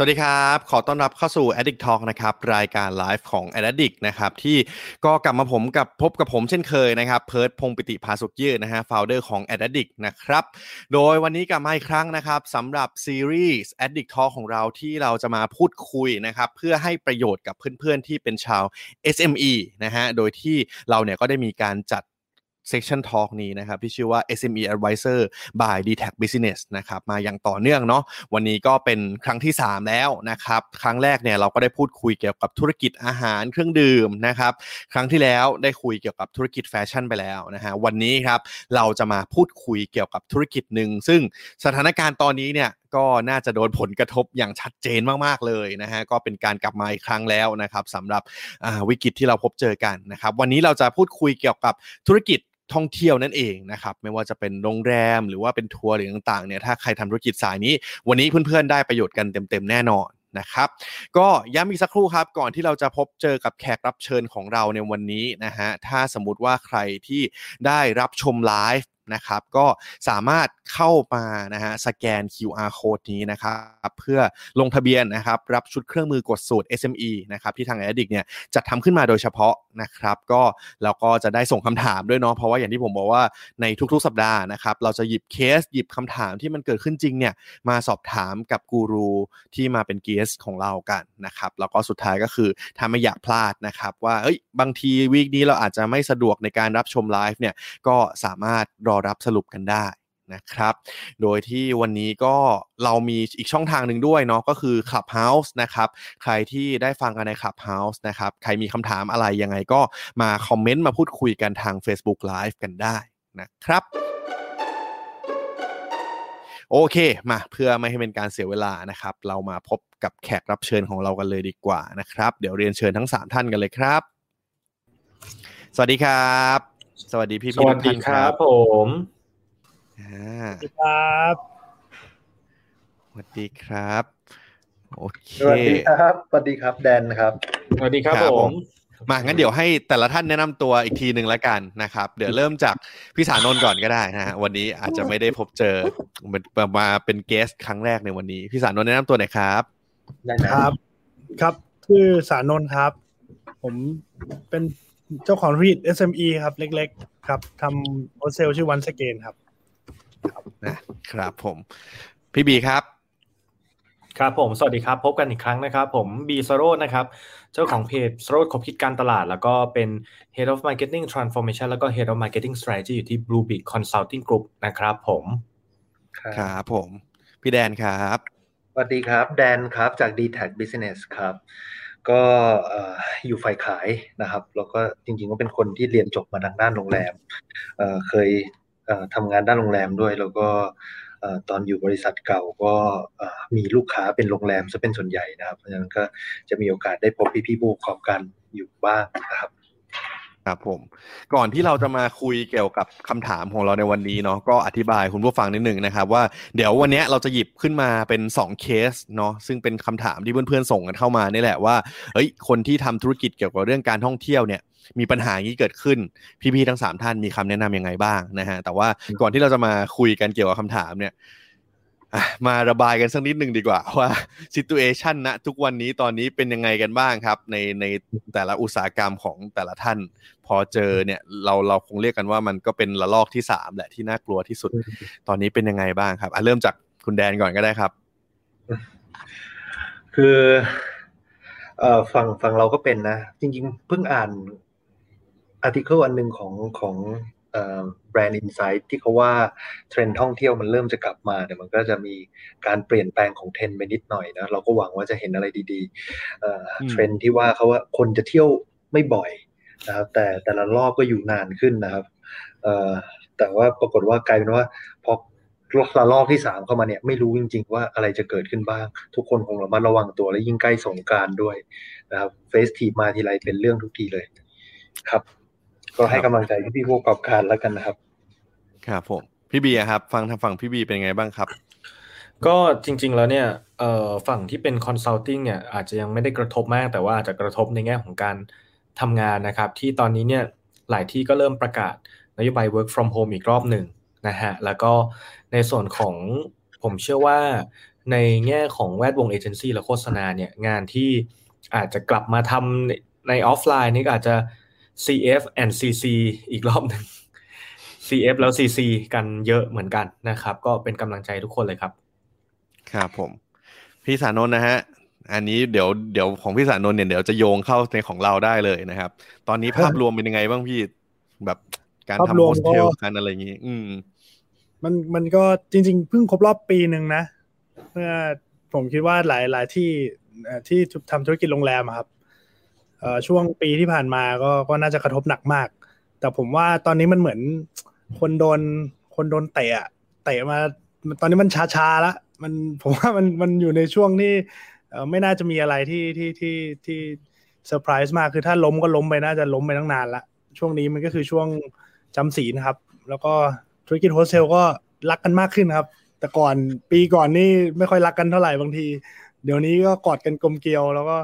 สวัสดีครับ ขอต้อนรับเข้าสู่ Addict Talk นะครับ รายการไลฟ์ของ Addict นะครับ ที่ก็กลับมาผมกับพบกับผมเช่นเคยนะครับ เพิร์ดพงปิติภาสุกยืดนะฮะ founder ของ Addict นะครับ โดยวันนี้กลับมาอีกครั้งนะครับสำหรับซีรีส์ Addict Talk ของเราที่เราจะมาพูดคุยนะครับ เพื่อให้ประโยชน์กับเพื่อนๆที่เป็นชาว SME นะฮะ โดยที่เราเนี่ยก็ได้มีการจัด Section Talk นี้นะครับที่ชื่อว่า SME Advisor by d t a c Business นะครับมาอย่างต่อเนื่องเนาะวันนี้ก็เป็นครั้งที่ 3 แล้วนะครับครั้งแรกเนี่ยเราก็ได้พูดคุยเกี่ยวกับธุรกิจอาหารเครื่องดื่มนะครับครั้งที่แล้วได้คุยเกี่ยวกับธุรกิจแฟชั่นไปแล้วนะฮะวันนี้ครับเราจะมาพูดคุยเกี่ยวกับธุรกิจหนึ่งซึ่งสถานการณ์ตอนนี้เนี่ยก็น่าจะโดนผลกระทบอย่างชัดเจนมากๆเลยนะฮะก็เป็นการกลับมาอีกครั้งแล้วนะครับสำหรับวิกฤตที่เราพบเจอกันนะครับวันนี้เราจะพูดคุยเกี่ยวกับธุรกิจ ท่องเที่ยวนั่นเองนะครับไม่ว่าจะเป็นโรงแรมหรือว่าเป็นทัวร์หรือต่างๆเนี่ยถ้าใครทำธุรกิจสายนี้ วันนี้เพื่อนๆได้ประโยชน์กันเต็มๆแน่นอนนะครับก็ย้ำอีกสักครู่ครับ ก่อนที่เราจะพบเจอกับแขกรับเชิญของเราในวันนี้นะฮะถ้าสมมติว่าใครที่ได้รับชมไลฟ์ นะครับ ก็สามารถเข้ามานะฮะสแกน QR code นี้นะครับเพื่อลงทะเบียนนะครับรับชุดเครื่องมือกดสูตร SME นะครับที่ทาง Addict เนี่ยจัดทำขึ้นมาโดยเฉพาะนะครับ ก็เราก็จะได้ส่งคำถามด้วยเนาะเพราะว่าอย่างที่ผมบอกว่าในทุกๆ สัปดาห์นะครับเราจะหยิบเคสหยิบคำถามที่มันเกิดขึ้นจริงเนี่ยมาสอบถามกับกูรูที่มาเป็นเกสของเรากันนะครับแล้วก็สุดท้ายก็คือถ้าไม่อยากพลาดนะครับว่าเอ้ยบางทีวีคนี้เราอาจจะไม่สะดวกในการรับชมไลฟ์เนี่ยก็สามารถรอรับสรุปกันได้นะครับ โดยที่วันนี้ก็เรามีอีกช่องทางหนึ่งด้วยเนาะก็คือ Clubhouse นะครับ ใครที่ได้ฟังกันใน Clubhouse นะครับ ใครมีคำถามอะไรยังไงก็มาคอมเมนต์มาพูดคุยกันทาง Facebook Live กันได้นะครับโอเคมาเพื่อไม่ให้เป็นการเสียเวลานะครับ เรามาพบกับแขกรับเชิญของเรากันเลยดีกว่านะครับ เดี๋ยวเรียนเชิญทั้ง 3 ท่านกันเลยครับ สวัสดีครับ สวัสดีพี่สพี่วัสทุกดีท่านคครัรับบผมอ่าครับสวัสดีครับโอเคสวัสดีครับสวัสดีครับแดนครับสวัสดีครับครับผผมมมางั้นเดี๋ยวให้แต่ละท่านแนะนำตัวอีกทีหนึ่งแล้วกันนะครับ เดี๋ยวเริ่มจากพี่สานนท์ก่อนก็ได้นะฮะวันนี้อาจจะไม่ได้พบเจอเป็นมาเป็นเกสครั้งแรกในวันนี้ พี่สานนท์แนะนำตัวหน่อยครับได้คนะรับ ครับ ชื่อสารนนท์ครับ ผมเป็น เจ้าของธุรกิจ SME ครับ เล็ก ๆ ครับทำโฮเซลชื่อวันสเกนครับนะครับผม พี่บีครับ ครับผม สวัสดีครับ พบกันอีกครั้งนะครับ ผมบีสโรดนะครับ เจ้าของเพจสโรดขบคิดการตลาด แล้วก็เป็น Head of Marketing Transformation แล้วก็ Head of Marketing Strategy อยู่ที่ Blue Big Consulting Group นะครับผมครับผม พี่แดนครับ สวัสดีครับ แดนครับจาก d t a c Business ครับ ก็อยู่ฝ่ายขายนะครับ แล้วก็จริงๆก็เป็นคนที่เรียนจบมาทางด้านโรงแรม เคยทำงานด้านโรงแรมด้วย แล้วก็ตอนอยู่บริษัทเก่าก็มีลูกค้าเป็นโรงแรมซะเป็นส่วนใหญ่นะครับ เพราะฉะนั้นก็จะมีโอกาสได้พบพี่ๆผู้ประกอบการอยู่บ้างนะครับ ครับผมก่อนที่เราจะมาคุยเกี่ยวกับคำถามของเราในวันนี้เนาะก็อธิบายคุณผู้ฟังนิดหนึ่งนะครับว่าเดี๋ยววันนี้เราจะหยิบขึ้นมาเป็น 2 เคสเนาะซึ่งเป็นคำถามที่เพื่อนๆส่งกันเข้ามานี่แหละว่าเฮ้ยคนที่ทำธุรกิจเกี่ยวกับเรื่องการท่องเที่ยวเนี่ยมีปัญหาอย่างนี้เกิดขึ้น พี่ๆทั้งสามท่านมีคำแนะนำยังไงบ้างนะฮะแต่ว่าก่อนที่เราจะมาคุยกันเกี่ยวกับคำถามเนี่ยอะมาระบายกันสักนิดหนึ่งดีกว่าว่าซิตูเอชันณทุกวันนี้ตอนนี้เป็นยังไงกันบ้างครับ ในในแต่ละอุตสาหกรรมของแต่ละท่าน พอเจอเนี่ยเราเราคงเรียกกันว่ามันก็เป็นระลอกที่สามแหละที่น่ากลัวที่สุด ตอนนี้เป็นยังไงบ้างครับอะเริ่มจากคุณแดนก่อนก็ได้ครับ คือเอ่อฝั่งฝั่งเราก็เป็นนะ จริง ๆ เพิ่งอ่าน article อันหนึ่งของของเอ่อ Brand Inside ที่เขาว่าเทรนด์ท่องเที่ยวมันเริ่มจะกลับมาแต่มันก็จะมีการเปลี่ยนแปลงของเทรนด์ไปนิดหน่อยนะเราก็หวังว่าจะเห็นอะไรดีๆเอ่ออมเทรนด์ที่ว่าเขาว่าคนจะเที่ยวไม่บ่อย นะครับ แต่แต่ละรอบก็อยู่นานขึ้นนะครับเอ่อแต่ว่าปรากฏว่ากลายเป็นว่าพอระลอกที่สามเข้ามาเนี่ยไม่รู้จริง ๆ ว่าอะไรจะเกิดขึ้นบ้าง ทุกคนคงระมัดระวังตัวและยิ่งใกล้สงกรารด้วยนะครับเฟสทีมาทีไรเป็นเรื่องทุกทีเลยครับ ก็ให้กำลังใจพี่ๆผู้ประกอบการแล้วกันนะครับ ครับผมพี่บีครับ ฟังทางฝั่งพี่บีเป็นไงบ้างครับ ก็จริง ๆ แล้วเนี่ยเอ่อฝั่งที่เป็น consulting เนี่ยอาจจะยังไม่ได้กระทบมากแต่ว่าอาจจะกระทบในแง่ของการ ทำงานนะครับที่ตอนนี้เนี่ยหลายที่ก็เริ่มประกาศนโยบาย work from home อีกรอบหนึ่งนะฮะแล้วก็ในส่วนของผมเชื่อว่าในแง่ของแวดวงเอเจนซี่และโฆษณาเนี่ยงานที่อาจจะกลับมาทำในออฟไลน์นี่ก็อาจจะ CF and CC อีกรอบหนึ่ง CF แล้ว CC กันเยอะเหมือนกันนะครับ ก็เป็นกำลังใจทุกคนเลยครับ ครับผม พี่สานนท์นะฮะ อันนี้เดี๋ยวเดี๋ยวของพี่สานนท์เนี่ยเดี๋ยวจะโยงเข้าในของเราได้เลยนะครับ ตอนนี้ภาพรวมเป็นยังไงบ้างพี่แบบการภาพทำรวโฮมสก็เทลการอะไรอย่างงี้ อืม มันมันก็จริง ๆ เพิ่งครบรอบปีหนึ่งนะเมื่อผมคิดว่าหลายหลายที่เอ่อที่ทำธุรกิจโรงแรมอะครับเอ่อช่วงปีที่ผ่านมาก็ก็น่าจะกระทบหนักมาก แต่ผมว่าตอนนี้มันเหมือนคนโดนคนโดนเตะอะเตะมา ตอนนี้มันชาชาๆละมันผมว่ามันมันอยู่ในช่วงที่เอ่อ ไม่น่าจะมีอะไรที่ที่ที่ที่เซอร์ไพรส์มากคือถ้าล้มก็ล้มไปน่าจะล้มไปตั้งนานละช่วงนี้มันก็คือช่วงจำศีลนะครับ แล้วก็ธุรกิจโฮสเทลก็รักกันมากขึ้นครับ แต่ก่อนปีก่อนนี่ไม่ค่อยรักกันเท่าไหร่บางที เดี๋ยวนี้ก็กอดกันกลมเกลียว แล้วก็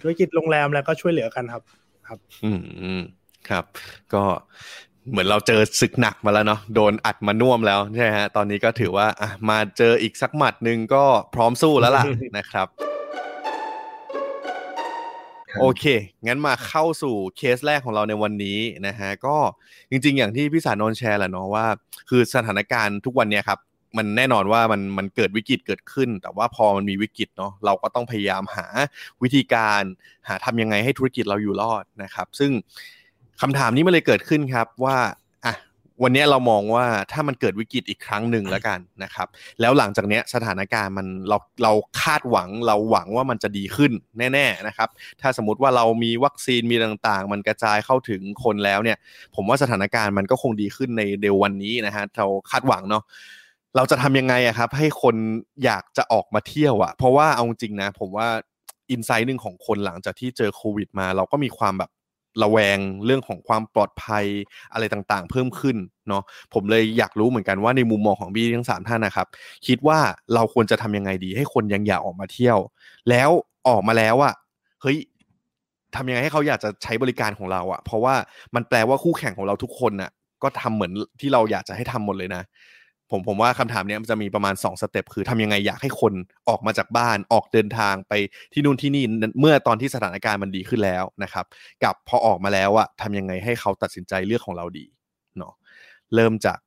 ธุรกิจโรงแรมแล้วก็ช่วยเหลือกันครับอืมอืมครับ ก็เหมือนเราเจอศึกหนักมาแล้วเนาะโดนอัดมาน่วมแล้วใช่ฮะตอนนี้ก็ถือว่าอะมาเจออีกสักหมัดหนึ่งก็พร้อมสู้แล้วล่ะนะครับครับ โอเค งั้นมาเข้าสู่เคสแรกของเราในวันนี้นะฮะ ก็จริง ๆ อย่างที่พี่สานนท์แชร์แหละเนาะว่า คือสถานการณ์ทุกวันเนี้ยครับ มันแน่นอนว่ามันมันเกิดวิกฤตเกิดขึ้น แต่ว่าพอมันมีวิกฤตเนาะเราก็ต้องพยายามหาวิธีการหาทำยังไงให้ธุรกิจเราอยู่รอดนะครับ ซึ่งคำถามนี้มันเลยเกิดขึ้นครับว่า วันเนี้ยเรามองว่าถ้ามันเกิดวิกฤตอีกครั้งหนึ่งแล้วกันนะครับ แล้วหลังจากเนี้ยสถานการณ์มันเราเราคาดหวังเราหวังว่ามันจะดีขึ้นแน่ๆนะครับ ถ้าสมมติว่าเรามีวัคซีนมีต่างๆ มันกระจายเข้าถึงคนแล้วเนี่ย ผมว่าสถานการณ์มันก็คงดีขึ้นในเร็ววันนี้นะฮะเราคาดหวังเนาะเราจะทำยังไงอะครับ ให้คนอยากจะออกมาเที่ยวอะเพราะว่าเอาจริงนะ ผมว่าอินไซต์หนึ่งของคนหลังจากที่เจอโควิดมา เราก็มีความแบบ ระแวงเรื่องของความปลอดภัยอะไรต่างๆ เพิ่มขึ้นเนาะผมเลยอยากรู้เหมือนกันว่าในมุมมองของบี้ทั้งสามท่านนะครับ คิดว่าเราควรจะทำยังไงดี ให้คนยังอยากออกมาเที่ยว แล้วออกมาแล้วอะเฮ้ยทำยังไงให้เขาอยากจะใช้บริการของเราอะเพราะว่ามันแปลว่าคู่แข่งของเราทุกคนน่ะก็ทำเหมือนที่เราอยากจะให้ทำหมดเลยนะ ผมผมว่าคำถามเนี้ยมันจะมีประมาณ2สเต็ปคือทำยังไงอยากให้คนออกมาจากบ้านออกเดินทางไปที่นู่นที่นี่เมื่อตอนที่สถานการณ์มันดีขึ้นแล้วนะครับ กับพอออกมาแล้วอะทำยังไงให้เขาตัดสินใจเลือกของเราดีเนาะเริ่มจาก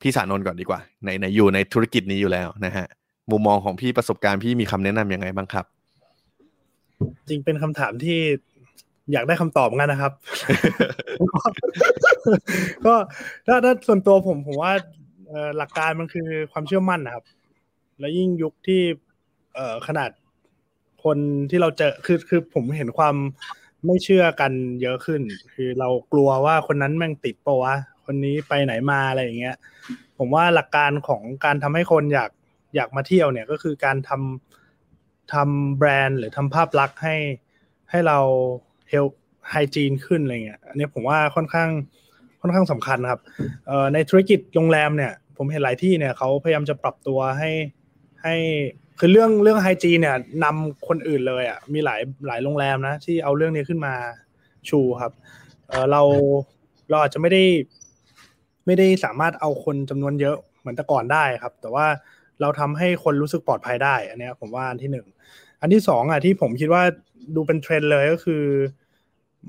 พี่สานนท์ก่อนดีกว่า ในในอยู่ในธุรกิจนี้อยู่แล้วนะฮะมุมมองของพี่ประสบการณ์พี่มีคำแนะนำยังไงบ้างครับ จริงเป็นคำถามที่อยากได้คำตอบงั้นนะครับ ก็ถ้าถ้าส่วนตัวผมผมว่า หลักการมันคือความเชื่อมั่นนะครับ และยิ่งยุคที่เอขนาดคนที่เราเจอคือคือผมเห็นความไม่เชื่อกันเยอะขึ้น คือเรากลัวว่าคนนั้นแม่งติดปะวะคนนี้ไปไหนมาอะไรอย่างเงี้ย ผมว่าหลักการของการทำให้คนอยากอยากมาเที่ยวเนี่ยก็คือการทำทำแบรนด์หรือทำภาพลักษณ์ให้ให้เราเฮลไฮจีนขึ้นอะไรเงี้ยอันนี้ผมว่าค่อนข้าง ค่อนข้างสำคัญครับในธุรกิจโรงแรมเนี่ย ผมเห็นหลายที่เนี่ยเขาพยายามจะปรับตัวให้ให้คือเรื่องเรื่องไฮจีเนี่ยนำคนอื่นเลยอะมีหลายหลายโรงแรมนะ ที่เอาเรื่องนี้ขึ้นมาชูครับเออเราเราอาจจะไม่ได้ ไม่ได้สามารถเอาคนจำนวนเยอะเหมือนแต่ก่อนได้ครับ แต่ว่าเราทำให้คนรู้สึกปลอดภัยได้ อันนี้ผมว่าอันที่หนึ่งอันที่สองอะที่ผมคิดว่าดูเป็นเทรนด์เลยก็คือ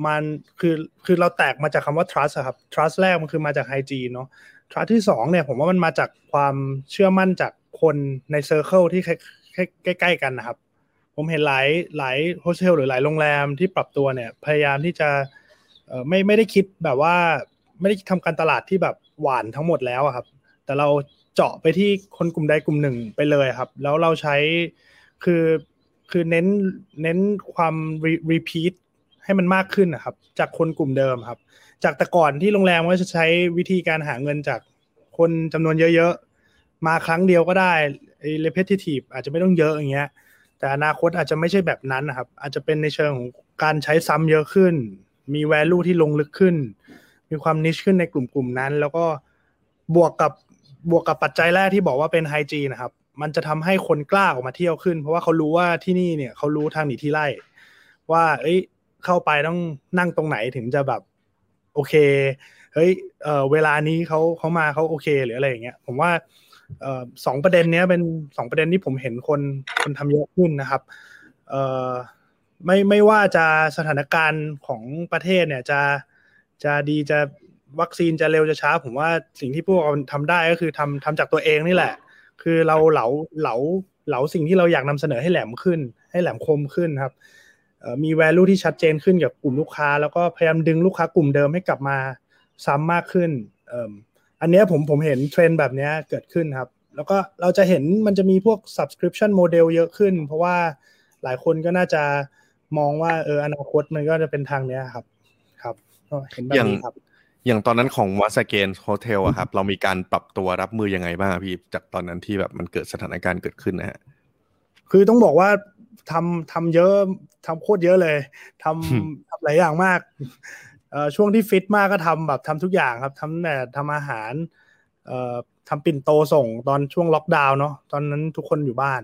มันคือคือเราแตกมาจากคำว่า trust ครับ trust แรกมันคือมาจาก hygiene เนาะ trust ที่สองเนี่ยผมว่ามันมาจากความเชื่อมั่นจากคนใน circle ที่ใกล้ๆกันนะครับ ผมเห็นหลายหลายโฮสเทลหรือหลายโรงแรมที่ปรับตัวเนี่ย พยายามที่จะไม่ไม่ได้คิดแบบว่าไม่ได้ทำการตลาดที่แบบหวานทั้งหมดแล้วครับ แต่เราเจาะไปที่คนกลุ่มใดกลุ่มหนึ่งไปเลยครับ แล้วเราใช้คือคือเน้นเน้นความรีพีท ให้มันมากขึ้นนะครับ จากคนกลุ่มเดิมครับ จากแต่ก่อนที่โรงแรมก็จะใช้วิธีการหาเงินจากคนจำนวนเยอะๆ มาครั้งเดียวก็ได้ไอ้ repetitive อาจจะไม่ต้องเยอะอย่างเงี้ย แต่อนาคตอาจจะไม่ใช่แบบนั้นนะครับ อาจจะเป็นในเชิงของการใช้ซ้ำเยอะขึ้น มี value ที่ลงลึกขึ้น มีความนิชขึ้นในกลุ่มกลุ่มนั้น แล้วก็บวกกับบวกกับปัจจัยแรกที่บอกว่าเป็นไฮจีนะครับ มันจะทำให้คนกล้าออกมาเที่ยวขึ้น เพราะว่าเขารู้ว่าที่นี่เนี่ยเขารู้ทางหนีที่ไล่ว่า เอ้ย เข้าไปต้องนั่งตรงไหนถึงจะแบบ โอเค เฮ้ยเออเวลานี้เขาเขามาเขาโอเค หรืออะไรอย่างเงี้ย ผมว่าเออสองประเด็นเนี้ยเป็นสองประเด็นที่ผมเห็นคนคนทำเยอะขึ้นนะครับเออไม่ไม่ว่าจะสถานการณ์ของประเทศเนี่ยจะจะดีจะวัคซีนจะเร็วจะช้า ผมว่าสิ่งที่พวกเราทำได้ก็คือทำทำจากตัวเองนี่แหละ คือเราเหลาเหลาเหลาสิ่งที่เราอยากนำเสนอให้แหลมขึ้น ให้แหลมคมขึ้นครับ มี value ที่ชัดเจนขึ้นกับกลุ่มลูกค้า แล้วก็พยายามดึงลูกค้ากลุ่มเดิมให้กลับมาซ้ำมากขึ้นอันนี้ผมผมเห็นเทรนด์แบบนี้เกิดขึ้นครับ แล้วก็เราจะเห็นมันจะมีพวก subscription model เยอะขึ้น เพราะว่าหลายคนก็น่าจะมองว่าเอออนาคตมันก็จะเป็นทางเนี้ยครับ ครับเห็นแบบนี้ครับ อย่างตอนนั้นของวัสเกนโฮเทลอะครับ เรามีการปรับตัวรับมือยังไงบ้างพี่จากตอนนั้นที่แบบมันเกิดสถานการณ์เกิดขึ้นนะฮะคือต้องบอกว่า ทำทำเยอะทำโคตรเยอะเลยทำทำหลายอย่างมากเอ่อช่วงที่ฟิตมากก็ทำแบบทำทุกอย่างครับทำแต่ทำอาหารเอ่อทำปิ่นโตส่งตอนช่วงล็อกดาวน์เนาะตอนนั้นทุกคนอยู่บ้าน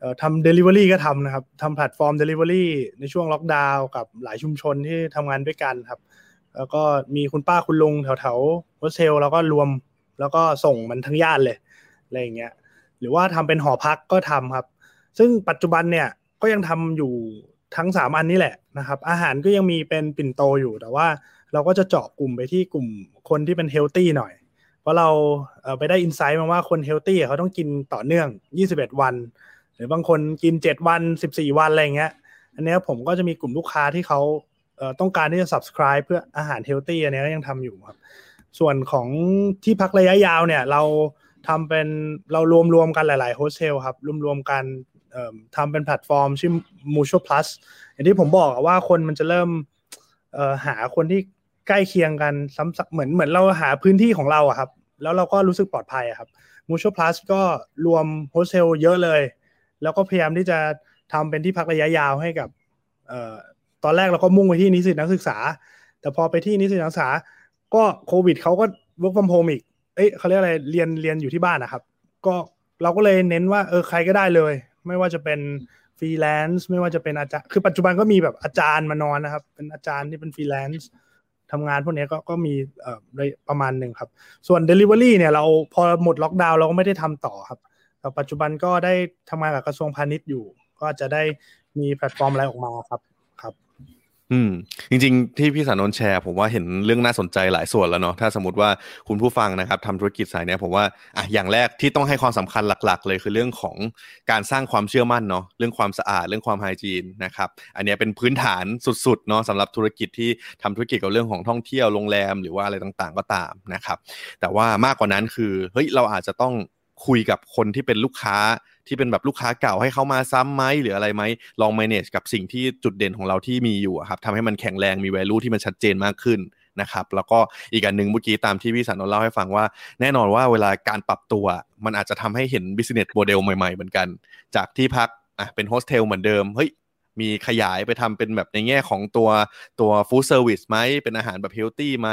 เอ่อทำเดลิเวอรี่ก็ทำนะครับทำแพลตฟอร์มเดลิเวอรี่ในช่วงล็อกดาวน์กับหลายชุมชนที่ทำงานด้วยกันครับ แล้วก็มีคุณป้าคุณลุงแถวแถวโฮสเทลแล้วก็รวมแล้วก็ส่งมันทั้งย่านเลยอะไรอย่างเงี้ยหรือว่าทำเป็นหอพักก็ทำครับ ซึ่งปัจจุบันเนี่ย ก็ยังทำอยู่ทั้งสามอันนี้แหละนะครับ อาหารก็ยังมีเป็นปิ่นโตอยู่แต่ว่าเราก็จะเจาะกลุ่มไปที่กลุ่มคนที่เป็น healthy หน่อย เพราะเราไปได้ insight มาว่าคน healthy เขาต้องกินต่อเนื่อง 21 วัน หรือบางคนกิน 7 วัน 14 วันอะไรเงี้ย อันนี้ผมก็จะมีกลุ่มลูกค้าที่เขาต้องการที่จะ subscribe เพื่ออาหาร healthy อันนี้ก็ยังทำอยู่ครับ ส่วนของที่พักระยะยาวเนี่ยเราทำเป็นเรารวมรวมกันหลาย ๆ โฮสเทลครับรวมรวมกัน ทำเป็นแพลตฟอร์มชื่อ Mutual Plus อย่างที่ผมบอกว่าคนมันจะเริ่มหาคนที่ใกล้เคียงกันซ้ำเหมือนเหมือนเราหาพื้นที่ของเราอะครับ แล้วเราก็รู้สึกปลอดภัยครับ Mutual Plus ก็รวมโฮสเทลเยอะเลย แล้วก็พยายามที่จะทำเป็นที่พักระยะยาวให้กับตอนแรกเราก็มุ่งไปที่นิสิตนักศึกษา แต่พอไปที่นิสิตนักศึกษา ก็โควิดเขาก็ work from home อีก เอ้ยเขาเรียกอะไร เรียนเรียนอยู่ที่บ้านนะครับ ก็เราก็เลยเน้นว่าเออใครก็ได้เลย ไม่ว่าจะเป็นฟรีแลนซ์ไม่ว่าจะเป็นอาจารย์คือปัจจุบันก็มีแบบอาจารย์มานอนนะครับ เป็นอาจารย์ที่เป็นฟรีแลนซ์ทำงานพวกนี้ก็ก็มีเอ่อประมาณหนึ่งครับ ส่วน Delivery เนี่ยเราพอหมดล็อกดาวน์เราก็ไม่ได้ทำต่อครับแต่ปัจจุบันก็ได้ทำงานกับกระทรวงพาณิชย์อยู่ ก็จะได้มีแพลตฟอร์มอะไรออกมาครับ อืมจริงๆ ที่พี่สานนท์แชร์ ผมว่าเห็นเรื่องน่าสนใจหลายส่วนแล้วเนาะถ้าสมมติว่าคุณผู้ฟังนะครับทำธุรกิจสายเนี้ยผมว่าอะอย่างแรกที่ต้องให้ความสำคัญหลัก ๆ เลยคือเรื่องของการสร้างความเชื่อมั่นเนาะเรื่องความสะอาดเรื่องความไฮจีนนะครับอันนี้เป็นพื้นฐานสุดๆเนาะสำหรับธุรกิจที่ทำธุรกิจกับเรื่องของท่องเที่ยวโรงแรมหรือว่าอะไรต่างๆ ก็ตามนะครับแต่ว่ามากกว่านั้นคือเฮ้ยเราอาจจะต้อง คุยกับคนที่เป็นลูกค้าที่เป็นแบบลูกค้าเก่าให้เขามาซ้ำไหมหรืออะไรไหมลอง manage กับสิ่งที่จุดเด่นของเราที่มีอยู่ครับทำให้มันแข็งแรงมี value ที่มันชัดเจนมากขึ้นนะครับแล้วก็อีกอันหนึ่งเมื่อกี้ตามที่พี่สันนเล่าให้ฟังว่า แน่นอนว่าเวลาการปรับตัวมันอาจจะทำให้เห็น business model ใหม่ๆ เหมือนกัน จากที่พักอะเป็นโฮสเทลเหมือนเดิมเฮ้ย มีขยายไปทำเป็นแบบในแง่ของตัวตัว food service ไหม เป็นอาหารแบบ healthy ไหม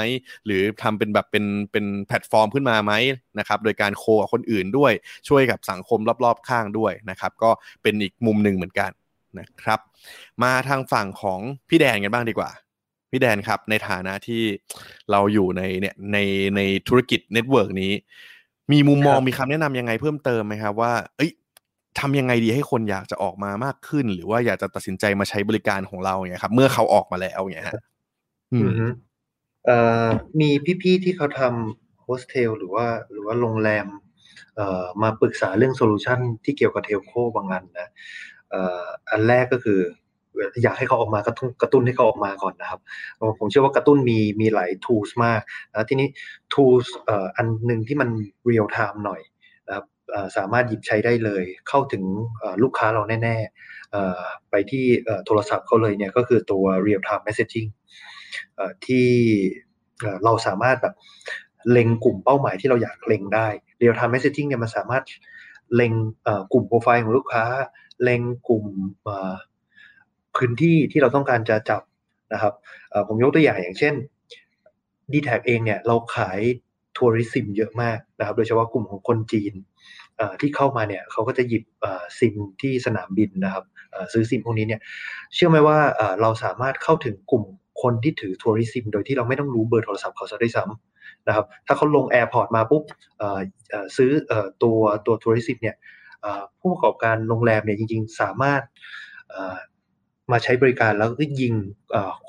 หรือทำเป็นแบบเป็นเป็นแพลตฟอร์มขึ้นมาไหมนะครับโดยการ co กับคนอื่นด้วยช่วยกับสังคมรอบๆข้างด้วยนะครับก็เป็นอีกมุมหนึ่งเหมือนกันนะครับ มาทางฝั่งของพี่แดนกันบ้างดีกว่าพี่แดนครับในฐานะที่เราอยู่ในเนี่ยในในธุรกิจ network นี้ มีมุมมองมีคำแนะนำยังไงเพิ่มเติมไหมครับว่า เอ้ย ทำยังไงดีให้คนอยากจะออกมามากขึ้น หรือว่าอยากจะตัดสินใจมาใช้บริการของเราเนี่ยครับ เมื่อเขาออกมาแล้วเนี่ยฮะอืมเอ่อมีพี่ๆที่เขาทำโฮสเทลหรือว่าหรือว่าโรงแรมเอ่อมาปรึกษาเรื่อง solution ที่เกี่ยวกับ telco บางอันนะเอ่ออันแรกก็คืออยากให้เขาออกมากระตุ้นกระตุ้นให้เขาออกมาก่อนนะครับ ผมเชื่อว่ากระตุ้นมีมีหลาย tools มากนะทีนี้ tools เอ่ออันหนึ่งที่มัน real time หน่อยนะครับ สามารถหยิบใช้ได้เลย เข้าถึงลูกค้าเราแน่ ๆ ไปที่โทรศัพท์เขาเลยเนี่ยก็คือตัว real time messaging ที่เราสามารถแบบเล็งกลุ่มเป้าหมายที่เราอยากเล็งได้ real time messaging เนี่ยมันสามารถเล็งกลุ่มโปรไฟล์ของลูกค้า เล็งกลุ่มพื้นที่ที่เราต้องการจะจับนะครับผมยกตัวอย่างอย่างเช่น d t แทเองเนี่ยเราขายทัวริซึมเยอะมากนะครับ โดยเฉพาะกลุ่มของคนจีน ที่เข้ามาเนี่ยเขาก็จะหยิบซิมที่สนามบินนะครับซื้อซิมพวกนี้เนี่ยเชื่อไหมว่าเราสามารถเข้าถึงกลุ่มคนที่ถือทัวริซิมโดยที่เราไม่ต้องรู้เบอร์โทรศัพท์เขาซะด้วยซ้ำนะครับถ้าเขาลง airport มาปุ๊บซื้อตัวตัว tourist SIM เนี่ยผู้ประกอบการโรงแรมเนี่ยจริงๆ สามารถมาใช้บริการแล้วก็ยิง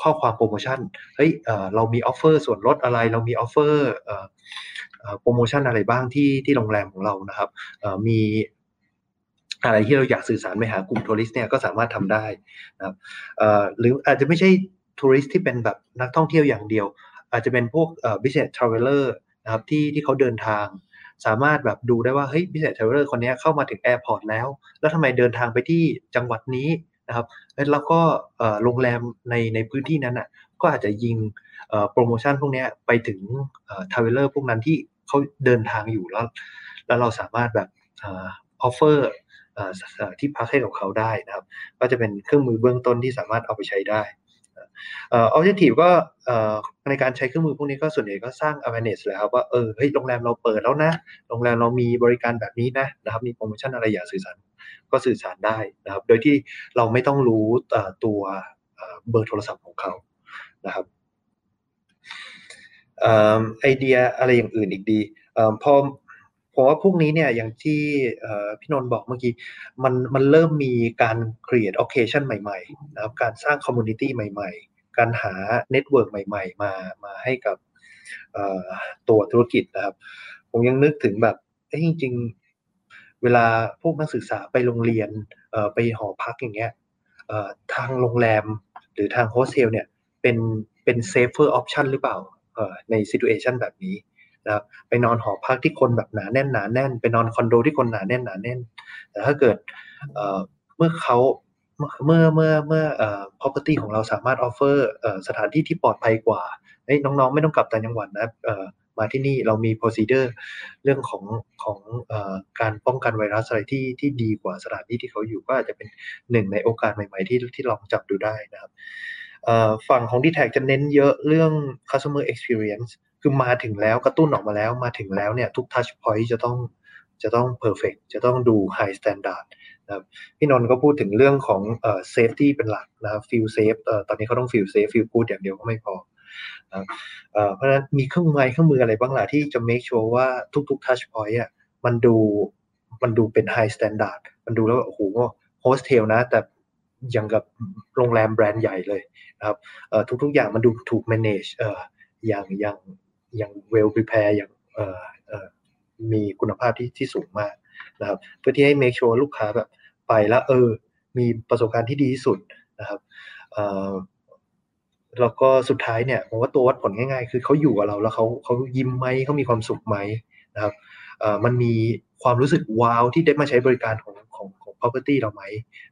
ข้อความโปรโมชั่น เฮ้ยเรามี offer ส่วนลดอะไร เรามี offer โปรโมชั่นอะไรบ้างที่ที่โรงแรมของเรานะครับมีอะไรที่เราอยากสื่อสารไปหากลุ่ม tourist เนี่ยก็สามารถทำได้นะครับหรืออาจจะไม่ใช่ tourist ที่เป็นแบบนักท่องเที่ยวอย่างเดียว อาจจะเป็นพวก business traveler นะครับที่ที่เขาเดินทาง สามารถแบบดูได้ว่าเฮ้ย business traveler คนนี้เข้ามาถึง airport แล้ว แล้วทำไมเดินทางไปที่จังหวัดนี้นะครับแล้วก็โรงแรมในในพื้นที่นั้นอะก็อาจจะยิงโปรโมชั่นพวกนี้ไปถึง traveler พวกนั้นที่ เขาเดินทางอยู่แล้ว แล้วเราสามารถแบบ offerที่พักให้กับเขาได้นะครับ ก็จะเป็นเครื่องมือเบื้องต้นที่สามารถเอาไปใช้ได้ออบเจกตีฟก็ในการใช้เครื่องมือพวกนี้ก็ส่วนใหญ่ก็สร้าง awareness แล้วครับว่าเออเฮ้ยโรงแรมเราเปิดแล้วนะ โรงแรมเรามีบริการแบบนี้นะนะครับมีโปรโมชั่นอะไรอยากสื่อสารก็สื่อสารได้นะครับ โดยที่เราไม่ต้องรู้ตัวเบอร์โทรศัพท์ของเขานะครับ ไอเดียอะไรอย่างอื่นอีกดีพอผมว่าพวกนี้เนี่ยอย่างที่พี่นนท์บอกเมื่อกี้มันมันเริ่มมีการ create occasion ใหม่ๆนะครับการสร้าง community ใหม่ๆ การหา network ใหม่ๆ มามาให้กับตัวธุรกิจนะครับ ผมยังนึกถึงแบบจริง ๆ เวลาพวกนักศึกษาไปโรงเรียนไปหอพักอย่างเงี้ยทางโรงแรมหรือทางโฮสเทลเนี่ยเป็นเป็น safer option หรือเปล่า ใน situation แบบนี้นะครับไปนอนหอพักที่คนแบบหนาแน่นหนาแน่น ไปนอนคอนโดที่คนหนาแน่นหนาแน่น แต่ถ้าเกิดเมื่อเขาเมื่อเมื่อเมื่อเอ่อ property ของเราสามารถ offer เอ่อสถานที่ที่ปลอดภัยกว่าน้องๆ ไม่ต้องกลับต่างจังหวัดนะมาที่นี่เรามี procedure เรื่องของของอการป้องกันไวรัสอะไรที่ที่ดีกว่าสถานที่ที่เขาอยู่ก็อาจจะเป็นหนึ่งในโอกาสใหม่ ๆ ที่ที่ลองจับดูได้นะครับ ฝั่งของ d t แทจะเน้นเยอะเรื่อง customer experience คือมาถึงแล้วกระตุ้นออกมาแล้วมาถึงแล้วเนี่ยทุก touch point จะต้องจะต้อง perfect จะต้องดู high standard นะครับพี่นนท์ก็พูดถึงเรื่องของเอ่อ safety เป็นหลักนะ feel safe เอ่อตอนนี้เขาต้อง feel safe feel good อย่างเดียวก็ไม่พอนะเอ่อเพราะฉะนั้นมีเครื่องไมือเครื่องมืออะไรบ้างล่ะที่จะ make sure ว่าทุกๆ touch point อะมันดูมันดูเป็น high standard มันดูแล้วโอ้โหโฮสเทลนะแต่ อย่างกับโรงแรมแบรนด์ใหญ่เลยนะครับทุกๆอย่างมันดูถูก manage อย่างอย่างอย่าง well prepare อย่างมีคุณภาพที่ที่สูงมากนะครับ เพื่อที่ให้ make sure ลูกค้าแบบไปแล้วเออ มีประสบการณ์ที่ดีที่สุดนะครับแล้วก็สุดท้ายเนี่ยผมว่าตัววัดผลง่ายๆ คือเขาอยู่กับเราแล้วเขาเขายิ้มไหมเขามีความสุขไหมนะครับมันมีความรู้สึกว้าวที่ได้มาใช้บริการของ property เราไหม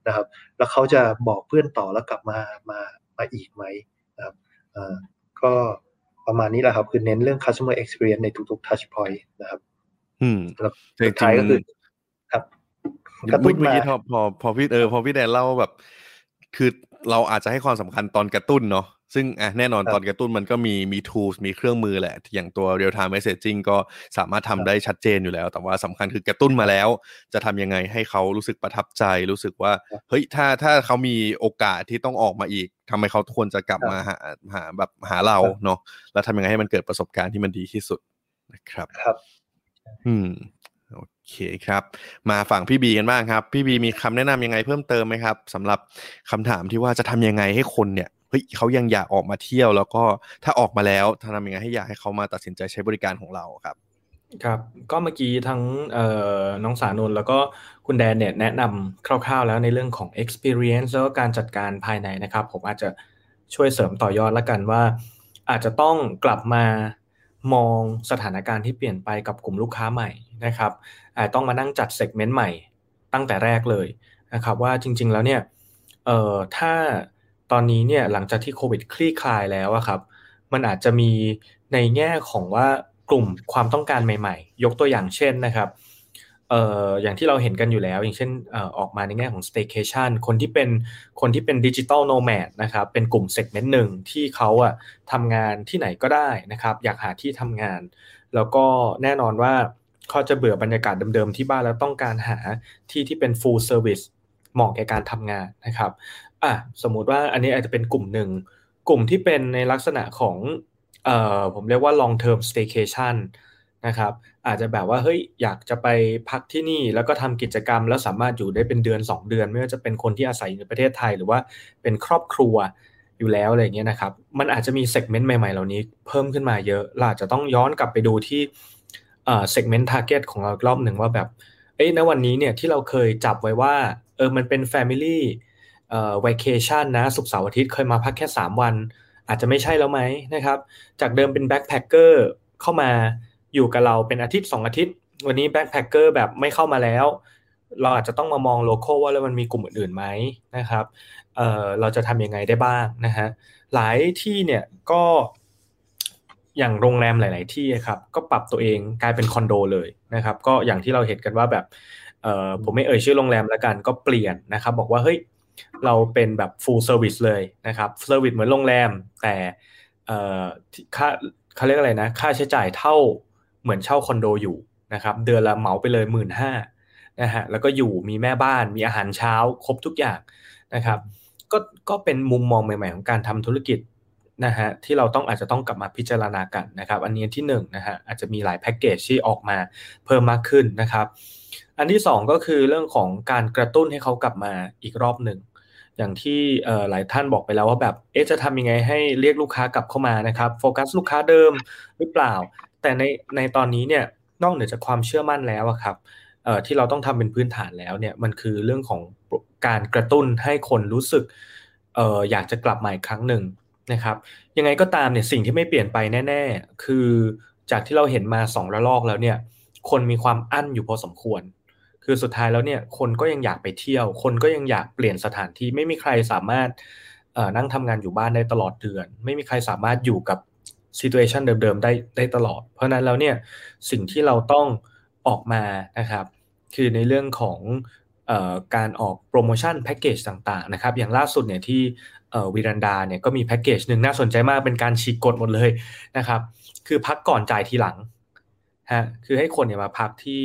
นะครับ แล้วเขาจะบอกเพื่อนต่อแล้วกลับมามามาอีกไหมนะครับเอ่อก็ประมาณนี้แหละครับ คือเน้นเรื่อง customer experience ในทุกๆ touch point นะครับ อืมแล้วสุดท้ายก็คือครับกระตุ้นมาพอพอพอพี่เออพอพี่แดนเล่าแบบ คือเราอาจจะให้ความสำคัญตอนกระตุ้นเนาะ ซึ่งอะแน่นอนตอนกระตุ้นมันก็มีมี tools มีเครื่องมือแหละ อย่างตัว real time messaging ก็สามารถทำได้ชัดเจนอยู่แล้ว แต่ว่าสำคัญคือกระตุ้นมาแล้ว จะทำยังไงให้เขารู้สึกประทับใจ รู้สึกว่า เฮ้ย ถ้าถ้าเขามีโอกาสที่ต้องออกมาอีกทำไมเขาควรจะกลับมาหาหาแบบหาเราเนาะ แล้วทำยังไงให้มันเกิดประสบการณ์ที่มันดีที่สุดนะครับ ครับ อืม โอเคครับ มาฝั่งพี่บีกันบ้างครับ พี่บีมีคำแนะนำยังไงเพิ่มเติมไหมครับสำหรับคำถามที่ว่าจะทำยังไงให้คนเนี่ย เฮ้ยเขายังอยากออกมาเที่ยว แล้วก็ถ้าออกมาแล้วทำยังไงให้อยากให้เขามาตัดสินใจใช้บริการของเราครับครับก็เมื่อกี้ทั้งน้องสานนแล้วก็คุณแดนเนี่ยแนะนำคร่าว ๆ แล้วในเรื่องของ experience แล้วก็การจัดการภายในนะครับ ผมอาจจะช่วยเสริมต่อยอดล้วกันว่า อาจจะต้องกลับมามองสถานการณ์ที่เปลี่ยนไปกับกลุ่มลูกค้าใหม่นะครับอาจต้องมานั่งจัดเซกเมนต์ใหม่ตั้งแต่แรกเลยนะครับว่าจริง ๆแล้วเนี่ยถ้า ตอนนี้เนี่ยหลังจากที่โควิดคลี่คลายแล้วครับ มันอาจจะมีในแง่ของว่ากลุ่มความต้องการใหม่ ๆ ยกตัวอย่างเช่นนะครับเอ่ออย่างที่เราเห็นกันอยู่แล้ว อย่างเช่นเอ่อออกมาในแง่ของ staycation คนที่เป็นคนที่เป็น digital nomad นะครับเป็นกลุ่ม segment หนึ่งที่เขาอะทำงานที่ไหนก็ได้นะครับ อยากหาที่ทำงาน แล้วก็แน่นอนว่าเขาจะเบื่อบรรยากาศเดิมๆที่บ้านแล้วต้องการหาที่ที่เป็น full service เหมาะแก่การทำงานนะครับ อะสมมุติว่าอันนี้อาจจะเป็นกลุ่มหนึ่ง กลุ่มที่เป็นในลักษณะของเอ่อผมเรียกว่า long term staycation นะครับ อาจจะแบบว่าเฮ้ยอยากจะไปพักที่นี่แล้วก็ทำกิจกรรม แล้วสามารถอยู่ได้เป็นเดือน 2 เดือน ไม่ว่าจะเป็นคนที่อาศัยอยู่ในประเทศไทย หรือว่าเป็นครอบครัวอยู่แล้วอะไรเงี้ยนะครับ มันอาจจะมีเซกเมนต์ใหม่ๆ เหล่านี้เพิ่มขึ้นมาเยอะเราอาจจะต้องย้อนกลับไปดูที่เอ่อ segment target ของเรารอบหนึ่งว่าแบบเอ้ยณวันนี้เนี่ยที่เราเคยจับไว้ว่าเออมันเป็น Family เอ่อ vacation นะศุกร์เสาร์อาทิตย์เคยมาพักแค่ 3 วัน อาจจะไม่ใช่แล้วไหมนะครับ จากเดิมเป็น backpacker เข้ามาอยู่กับเราเป็นอาทิตย์ 2 อาทิตย์ วันนี้ backpacker แบบไม่เข้ามาแล้ว เราอาจจะต้องมามอง local ว่าแล้วมันมีกลุ่มอื่นๆไหมนะครับเอ่อเราจะทำยังไงได้บ้างนะฮะหลายที่เนี่ยก็อย่างโรงแรมหลาย ๆ ที่ครับก็ปรับตัวเองกลายเป็นคอนโดเลยนะครับ ก็อย่างที่เราเห็นกันว่าแบบเอ่อผมไม่เอ่ยชื่อโรงแรมแล้วกันก็เปลี่ยนนะครับ บอกว่าเฮ้ย เราเป็นแบบ full service เลยนะครับเซอร์วิสเหมือนโรงแรม แต่ค่าเขาเรียกอะไรนะ ค่าใช้จ่ายเท่าเหมือนเช่าคอนโดอยู่นะครับ เดือนละเหมาไปเลยหมื่นห้านะฮะ แล้วก็อยู่มีแม่บ้านมีอาหารเช้าครบทุกอย่างนะครับ ก็ก็เป็นมุมมองใหม่ๆ ของการทำธุรกิจนะฮะที่เราต้องอาจจะต้องกลับมาพิจารณากันนะครับ อันนี้ที่1นนะฮะอาจจะมีหลายแพ็กเกจที่ออกมาเพิ่มมากขึ้นนะครับ อันที่ 2 ก็คือเรื่องของการกระตุ้นให้เขากลับมาอีกรอบหนึ่ง อย่างที่หลายท่านบอกไปแล้วว่าแบบเอ๊ะจะทำยังไงให้เรียกลูกค้ากลับเข้ามานะครับโฟกัสลูกค้าเดิมหรือเปล่า แต่ในในตอนนี้เนี่ยนอกเหนือจากความเชื่อมั่นแล้วครับที่เราต้องทำเป็นพื้นฐานแล้วเนี่ยมันคือเรื่องของการกระตุ้นให้คนรู้สึกอยากจะกลับมาอีกครั้งหนึ่งนะครับ ยังไงก็ตามเนี่ยสิ่งที่ไม่เปลี่ยนไปแน่ ๆ คือจากที่เราเห็นมาสองระลอกแล้วเนี่ยคนมีความอั้นอยู่พอสมควร คือสุดท้ายแล้วเนี่ยคนก็ยังอยากไปเที่ยว คนก็ยังอยากเปลี่ยนสถานที่ไม่มีใครสามารถนั่งทำงานอยู่บ้านได้ตลอดเดือน ไม่มีใครสามารถอยู่กับซีตูเอชันเดิมๆได้ได้ตลอด เพราะนั้นแล้วเนี่ยสิ่งที่เราต้องออกมานะครับ คือในเรื่องของการออกโปรโมชั่นแพ็กเกจต่างๆนะครับ อย่างล่าสุดเนี่ยที่วิรันดาเนี่ยก็มีแพ็กเกจหนึ่งน่าสนใจมากเป็นการฉีกกฎหมดเลยนะครับ คือพักก่อนจ่ายทีหลังฮะคือให้คนเนี่ยมาพักที่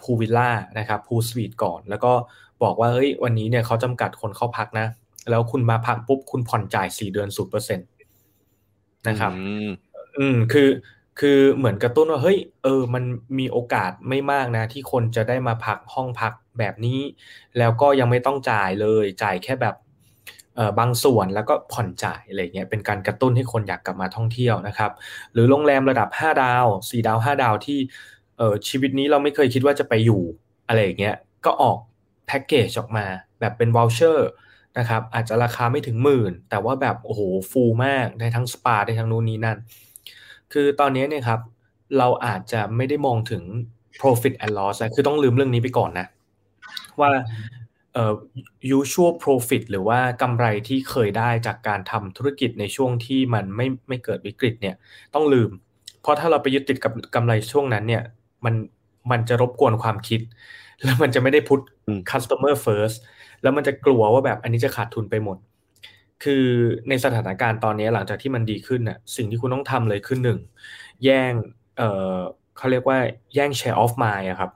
พูวิลล่านะครับพูสวีทก่อน แล้วก็บอกว่าเฮ้ยวันนี้เนี่ยเขาจำกัดคนเข้าพักนะ แล้วคุณมาพักปุ๊บคุณผ่อนจ่ายสี่เดือนศูนเปอร์เซ็นตนะครับอืมคือคือเหมือนกระตุ้นว่าเฮ้ยเออมันมีโอกาสไม่มากนะ ที่คนจะได้มาพักห้องพักแบบนี้ แล้วก็ยังไม่ต้องจ่ายเลยจ่ายแค่แบบเออบางส่วนแล้วก็ผ่อนจ่ายอะไรเงี้ยเป็นการกระตุ้นให้คนอยากกลับมาท่องเที่ยวนะครับ หรือโรงแรมระดับ 5 ดาว 4 ดาว 5 ดาวที่เออชีวิตนี้เราไม่เคยคิดว่าจะไปอยู่อะไรอย่างเงี้ยก็ออกแพ็กเกจออกมา แบบเป็นวอลเชอร์นะครับอาจจะราคาไม่ถึงหมื่น แต่ว่าแบบโอ้โหฟูลมากได้ทั้งสปาได้ทั้งนู่นนี่นั่น คือตอนนี้เนี่ยครับเราอาจจะไม่ได้มองถึง profit and loss คือต้องลืมเรื่องนี้ไปก่อนนะ ว่าเอ่อ usual profit หรือว่ากำไรที่เคยได้จากการทำธุรกิจในช่วงที่มันไม่ไม่เกิดวิกฤตเนี่ยต้องลืม เพราะถ้าเราไปยึดติดกับกำไรช่วงนั้นเนี่ย มันมันจะรบกวนความคิด แล้วมันจะไม่ได้ put customer first แล้วมันจะกลัวว่าแบบอันนี้จะขาดทุนไปหมด คือในสถานการณ์ตอนนี้หลังจากที่มันดีขึ้นน่ะสิ่งที่คุณต้องทำเลยคือหนึ่งแย่งเออเขาเรียกว่าแย่ง share of mind อะครับ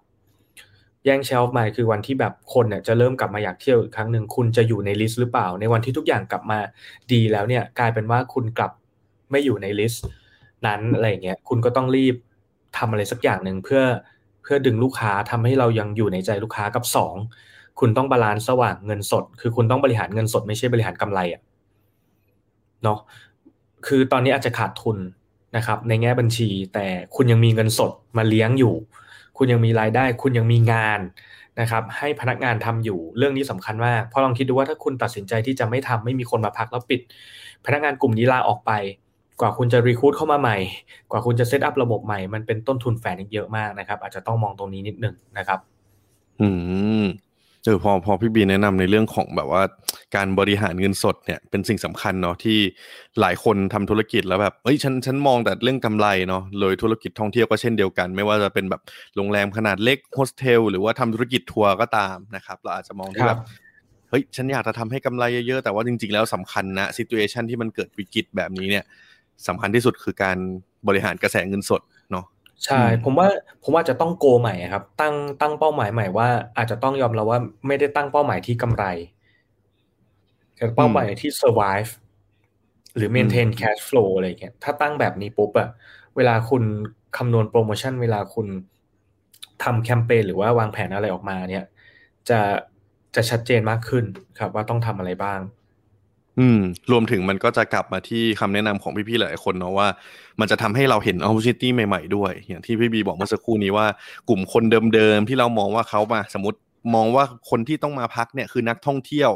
แย่ง share of mind คือวันที่แบบคนเนี่ยจะเริ่มกลับมาอยากเที่ยวอีกครั้งหนึ่งคุณจะอยู่ใน list หรือเปล่า ในวันที่ทุกอย่างกลับมาดีแล้วเนี่ยกลายเป็นว่าคุณกลับไม่อยู่ใน list นั้นอะไรเงี้ยคุณก็ต้องรีบ ทำอะไรสักอย่างหนึ่งเพื่อเพื่อดึงลูกค้าทำให้เรายังอยู่ในใจลูกค้ากับสองคุณต้อง balance ระหว่างเงินสด คือคุณต้องบริหารเงินสดไม่ใช่บริหารกำไรอะเนาะคือตอนนี้อาจจะขาดทุนนะครับในแง่บัญชี แต่คุณยังมีเงินสดมาเลี้ยงอยู่ คุณยังมีรายได้ คุณยังมีงานนะครับให้พนักงานทำอยู่เรื่องนี้สำคัญมากเพราะลองคิดดูว่าถ้าคุณตัดสินใจที่จะไม่ทำไม่มีคนมาพักแล้วปิด พนักงานกลุ่มนี้ลาออกไป กว่าคุณจะ recruit เข้ามาใหม่ กว่าคุณจะ set up ระบบใหม่ มันเป็นต้นทุนแฝงเยอะมากนะครับ อาจจะต้องมองตรงนี้นิดนึงนะครับ อืมเออพอพอพี่บีแนะนำในเรื่องของแบบว่า การบริหารเงินสดเนี่ยเป็นสิ่งสำคัญเนาะที่หลายคนทำธุรกิจแล้วแบบเอ้ยฉันฉันมองแต่เรื่องกำไรเนาะเลยธุรกิจท่องเที่ยวก็เช่นเดียวกัน ไม่ว่าจะเป็นแบบโรงแรมขนาดเล็กโฮสเทลหรือว่าทำธุรกิจทัวร์ก็ตามนะครับเราอาจจะมองที่แบบเฮ้ยฉันอยากจะทำให้กำไรเยอะๆแต่ว่าจริงๆแล้วสำคัญนะ situation ที่มันเกิดวิกฤตแบบนี้เนี่ย สำคัญที่สุดคือการบริหารกระแสเงินสดเนาะใช่ ผมว่าผมว่าจะต้องโกใหม่ครับ ตั้งตั้งเป้าหมายใหม่ว่า อาจจะต้องยอมรับว่าไม่ได้ตั้งเป้าหมายที่กำไรแต่เป้าหมายที่ survive หรือ maintain cash flow อะไรเงี้ยถ้าตั้งแบบนี้ปุ๊บอะเวลาคุณคำนวณโปรโมชั่น เวลาคุณทำแคมเปญหรือว่าวางแผนอะไรออกมาเนี่ย จะจะชัดเจนมากขึ้นครับว่าต้องทำอะไรบ้าง อืม รวมถึงมันก็จะกลับมาที่คำแนะนำของพี่ๆหลายคนเนาะว่า มันจะทำให้เราเห็น opportunity ใหม่ ๆ ด้วย อย่างที่พี่บีบอกเมื่อสักครู่นี้ว่ากลุ่มคนเดิมๆที่เรามองว่าเขามาสมมติมองว่าคนที่ต้องมาพักเนี่ยคือนักท่องเที่ยว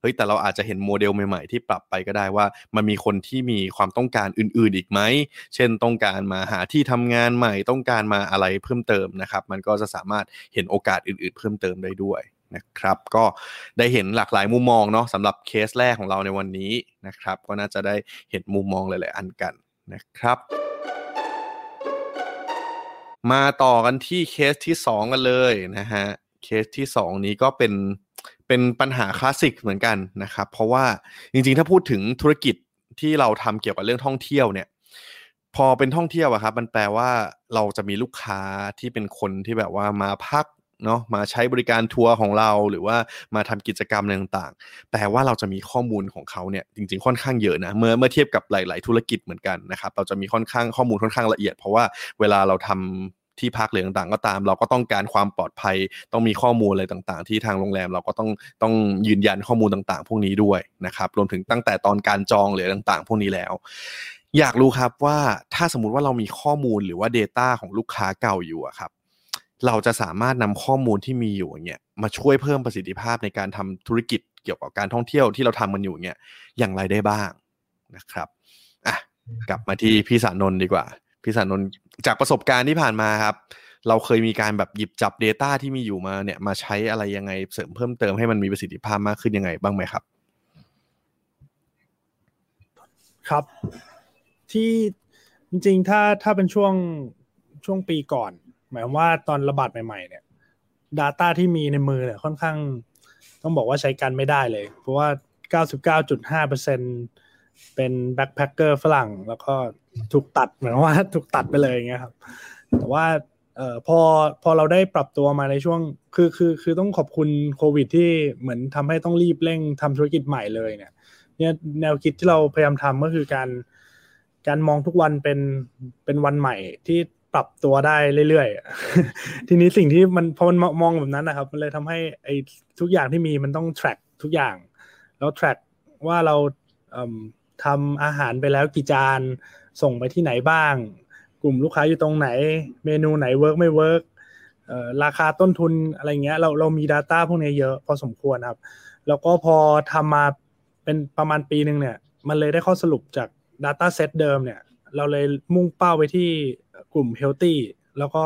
เฮ้ยแต่เราอาจจะเห็นโมเดลใหม่ๆ ที่ปรับไปก็ได้ว่ามันมีคนที่มีความต้องการอื่นๆอีกไหม เช่นต้องการมาหาที่ทำงานใหม่ต้องการมาอะไรเพิ่มเติมนะครับ มันก็จะสามารถเห็นโอกาสอื่นๆ เพิ่มเติมได้ด้วย นะครับ ก็ได้เห็นหลากหลายมุมมองเนาะสำหรับเคสแรกของเราในวันนี้นะครับ ก็น่าจะได้เห็นมุมมองหลาย ๆ อันกันนะครับ มาต่อกันที่เคสที่ 2 กันเลยนะฮะเคสที่ 2 นี้ก็เป็นเป็นปัญหาคลาสสิกเหมือนกันนะครับ เพราะว่าจริง ๆ ถ้าพูดถึงธุรกิจที่เราทำเกี่ยวกับเรื่องท่องเที่ยวเนี่ยพอเป็นท่องเที่ยวอะครับมันแปลว่าเราจะมีลูกค้าที่เป็นคนที่แบบว่ามาพัก เนาะมาใช้บริการทัวร์ของเราหรือว่ามาทำกิจกรรมต่างๆ แต่ว่าเราจะมีข้อมูลของเขาเนี่ยจริงๆค่อนข้างเยอะนะเมื่อเมื่อเทียบกับหลาย ๆ ธุรกิจเหมือนกันนะครับเราจะมีค่อนข้างข้อมูลค่อนข้างละเอียด เพราะว่าเวลาเราทำที่พักหรือต่างๆ ก็ตาม เราก็ต้องการความปลอดภัย ต้องมีข้อมูลอะไรต่างๆ ที่ทางโรงแรมเราก็ต้องต้องยืนยันข้อมูลต่างๆ พวกนี้ด้วยนะครับรวมถึงตั้งแต่ตอนการจองหรือต่างๆ พวกนี้แล้ว อยากรู้ครับว่าถ้าสมมุติว่าเรามีข้อมูลหรือว่า Data ของลูกค้าเก่าอยู่ครับ เราจะสามารถนำข้อมูลที่มีอยู่เงี้ยมาช่วยเพิ่มประสิทธิภาพในการทำธุรกิจเกี่ยวกับการท่องเที่ยวที่เราทำมันอยู่เงี้ยอย่างไรได้บ้างนะครับอะกลับมาที่พี่สานนท์ดีกว่า พี่สานนท์จากประสบการณ์ที่ผ่านมาครับ เราเคยมีการแบบหยิบจับ Data ที่มีอยู่มาเนี่ยมาใช้อะไรยังไงเสริมเพิ่มเติมให้มันมีประสิทธิภาพมากขึ้นยังไงบ้างไหมครับ ครับ ที่จริงๆถ้าถ้าเป็นช่วงช่วงปีก่อน หมายความว่าตอนระบาดใหม่ ๆ เนี่ย Data ที่มีในมือเนี่ยค่อนข้าง ต้องบอกว่าใช้กันไม่ได้เลย เพราะว่า 99.5%เป็นแบ็คแพคเกอร์ฝรั่ง แล้วก็ถูกตัดเหมือนว่าถูกตัดไปเลยอย่างเงี้ยครับ แต่ว่าเอ่อพอพอเราได้ปรับตัวมาในช่วงคือคือคือต้องขอบคุณโควิดที่เหมือนทำให้ต้องรีบเร่งทำธุรกิจใหม่เลยเนี่ยเนี่ยแนวคิดที่เราพยายามทำก็คือการการมองทุกวันเป็นเป็นวันใหม่ที่ ปรับตัวได้เรื่อยๆ ทีนี้สิ่งที่มันพอมันมองแบบนั้นนะครับ มันเลยทำให้ไอ้ทุกอย่างที่มีมันต้อง track ทุกอย่าง แล้ว track ว่าเราทำอาหารไปแล้วกี่จานส่งไปที่ไหนบ้าง กลุ่มลูกค้าอยู่ตรงไหน เมนูไหน work ไม่ workราคาต้นทุนอะไรเงี้ย เราเรามี Data พวกนี้เยอะพอสมควรครับ แล้วก็พอทำมาเป็นประมาณปีหนึ่งเนี่ย มันเลยได้ข้อสรุปจาก Data Set เดิมเนี่ย เราเลยมุ่งเป้าไปที่ กลุ่ม healthy แล้วก็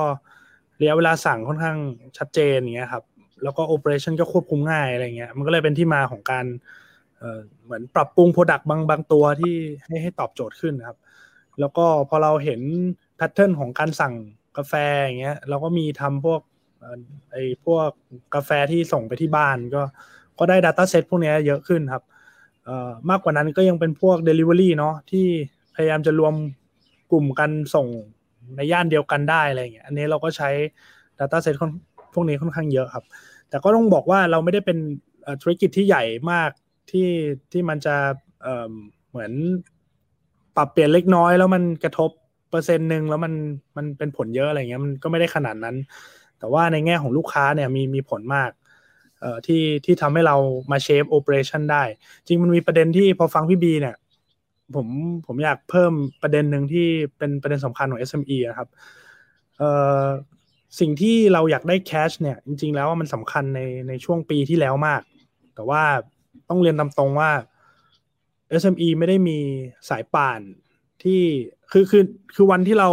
ระยะเวลาสั่งค่อนข้างชัดเจนอย่างเงี้ยครับ แล้วก็ operation ก็ควบคุมง่ายอะไรเงี้ย มันก็เลยเป็นที่มาของการเหมือนปรับปรุง product บางบางตัวที่ให้ให้ตอบโจทย์ขึ้นครับ แล้วก็พอเราเห็นแพทเทิร์นของการสั่งกาแฟอย่างเงี้ย เราก็มีทำพวกไอ้พวกกาแฟที่ส่งไปที่บ้านก็ก็ได้ Data Set พวกนี้เยอะขึ้นครับมากกว่านั้นก็ยังเป็นพวก Delivery เนาะที่พยายามจะรวมกลุ่มกันส่ง ในย่านเดียวกันได้อะไรเงี้ยอันนี้เราก็ใช้ Data Set พวกนี้ค่อนข้างเยอะครับ แต่ก็ต้องบอกว่าเราไม่ได้เป็นธุรกิจที่ใหญ่มากที่ที่มันจะเเหมือนปรับเปลี่ยนเล็กน้อยแล้วมันกระทบเปอร์เซ็นต์หนึ่งแล้วมันมันเป็นผลเยอะอะไรเงี้ยมันก็ไม่ได้ขนาดนั้น แต่ว่าในแง่ของลูกค้าเนี่ยมีมีผลมากเอ่อที่ที่ทำให้เรามาเชฟโอเปอเรชันได้ จริงมันมีประเด็นที่พอฟังพี่บีเนี่ย ผมผมอยากเพิ่มประเด็นหนึ่งที่เป็นประเด็นสำคัญของ SME นะครับสิ่งที่เราอยากได้แคชเนี่ย จริง ๆ แล้วมันสำคัญในในช่วงปีที่แล้วมาก แต่ว่าต้องเรียนตามตรงว่า SME ไม่ได้มีสายป่านที่คือคือคือวันที่เรา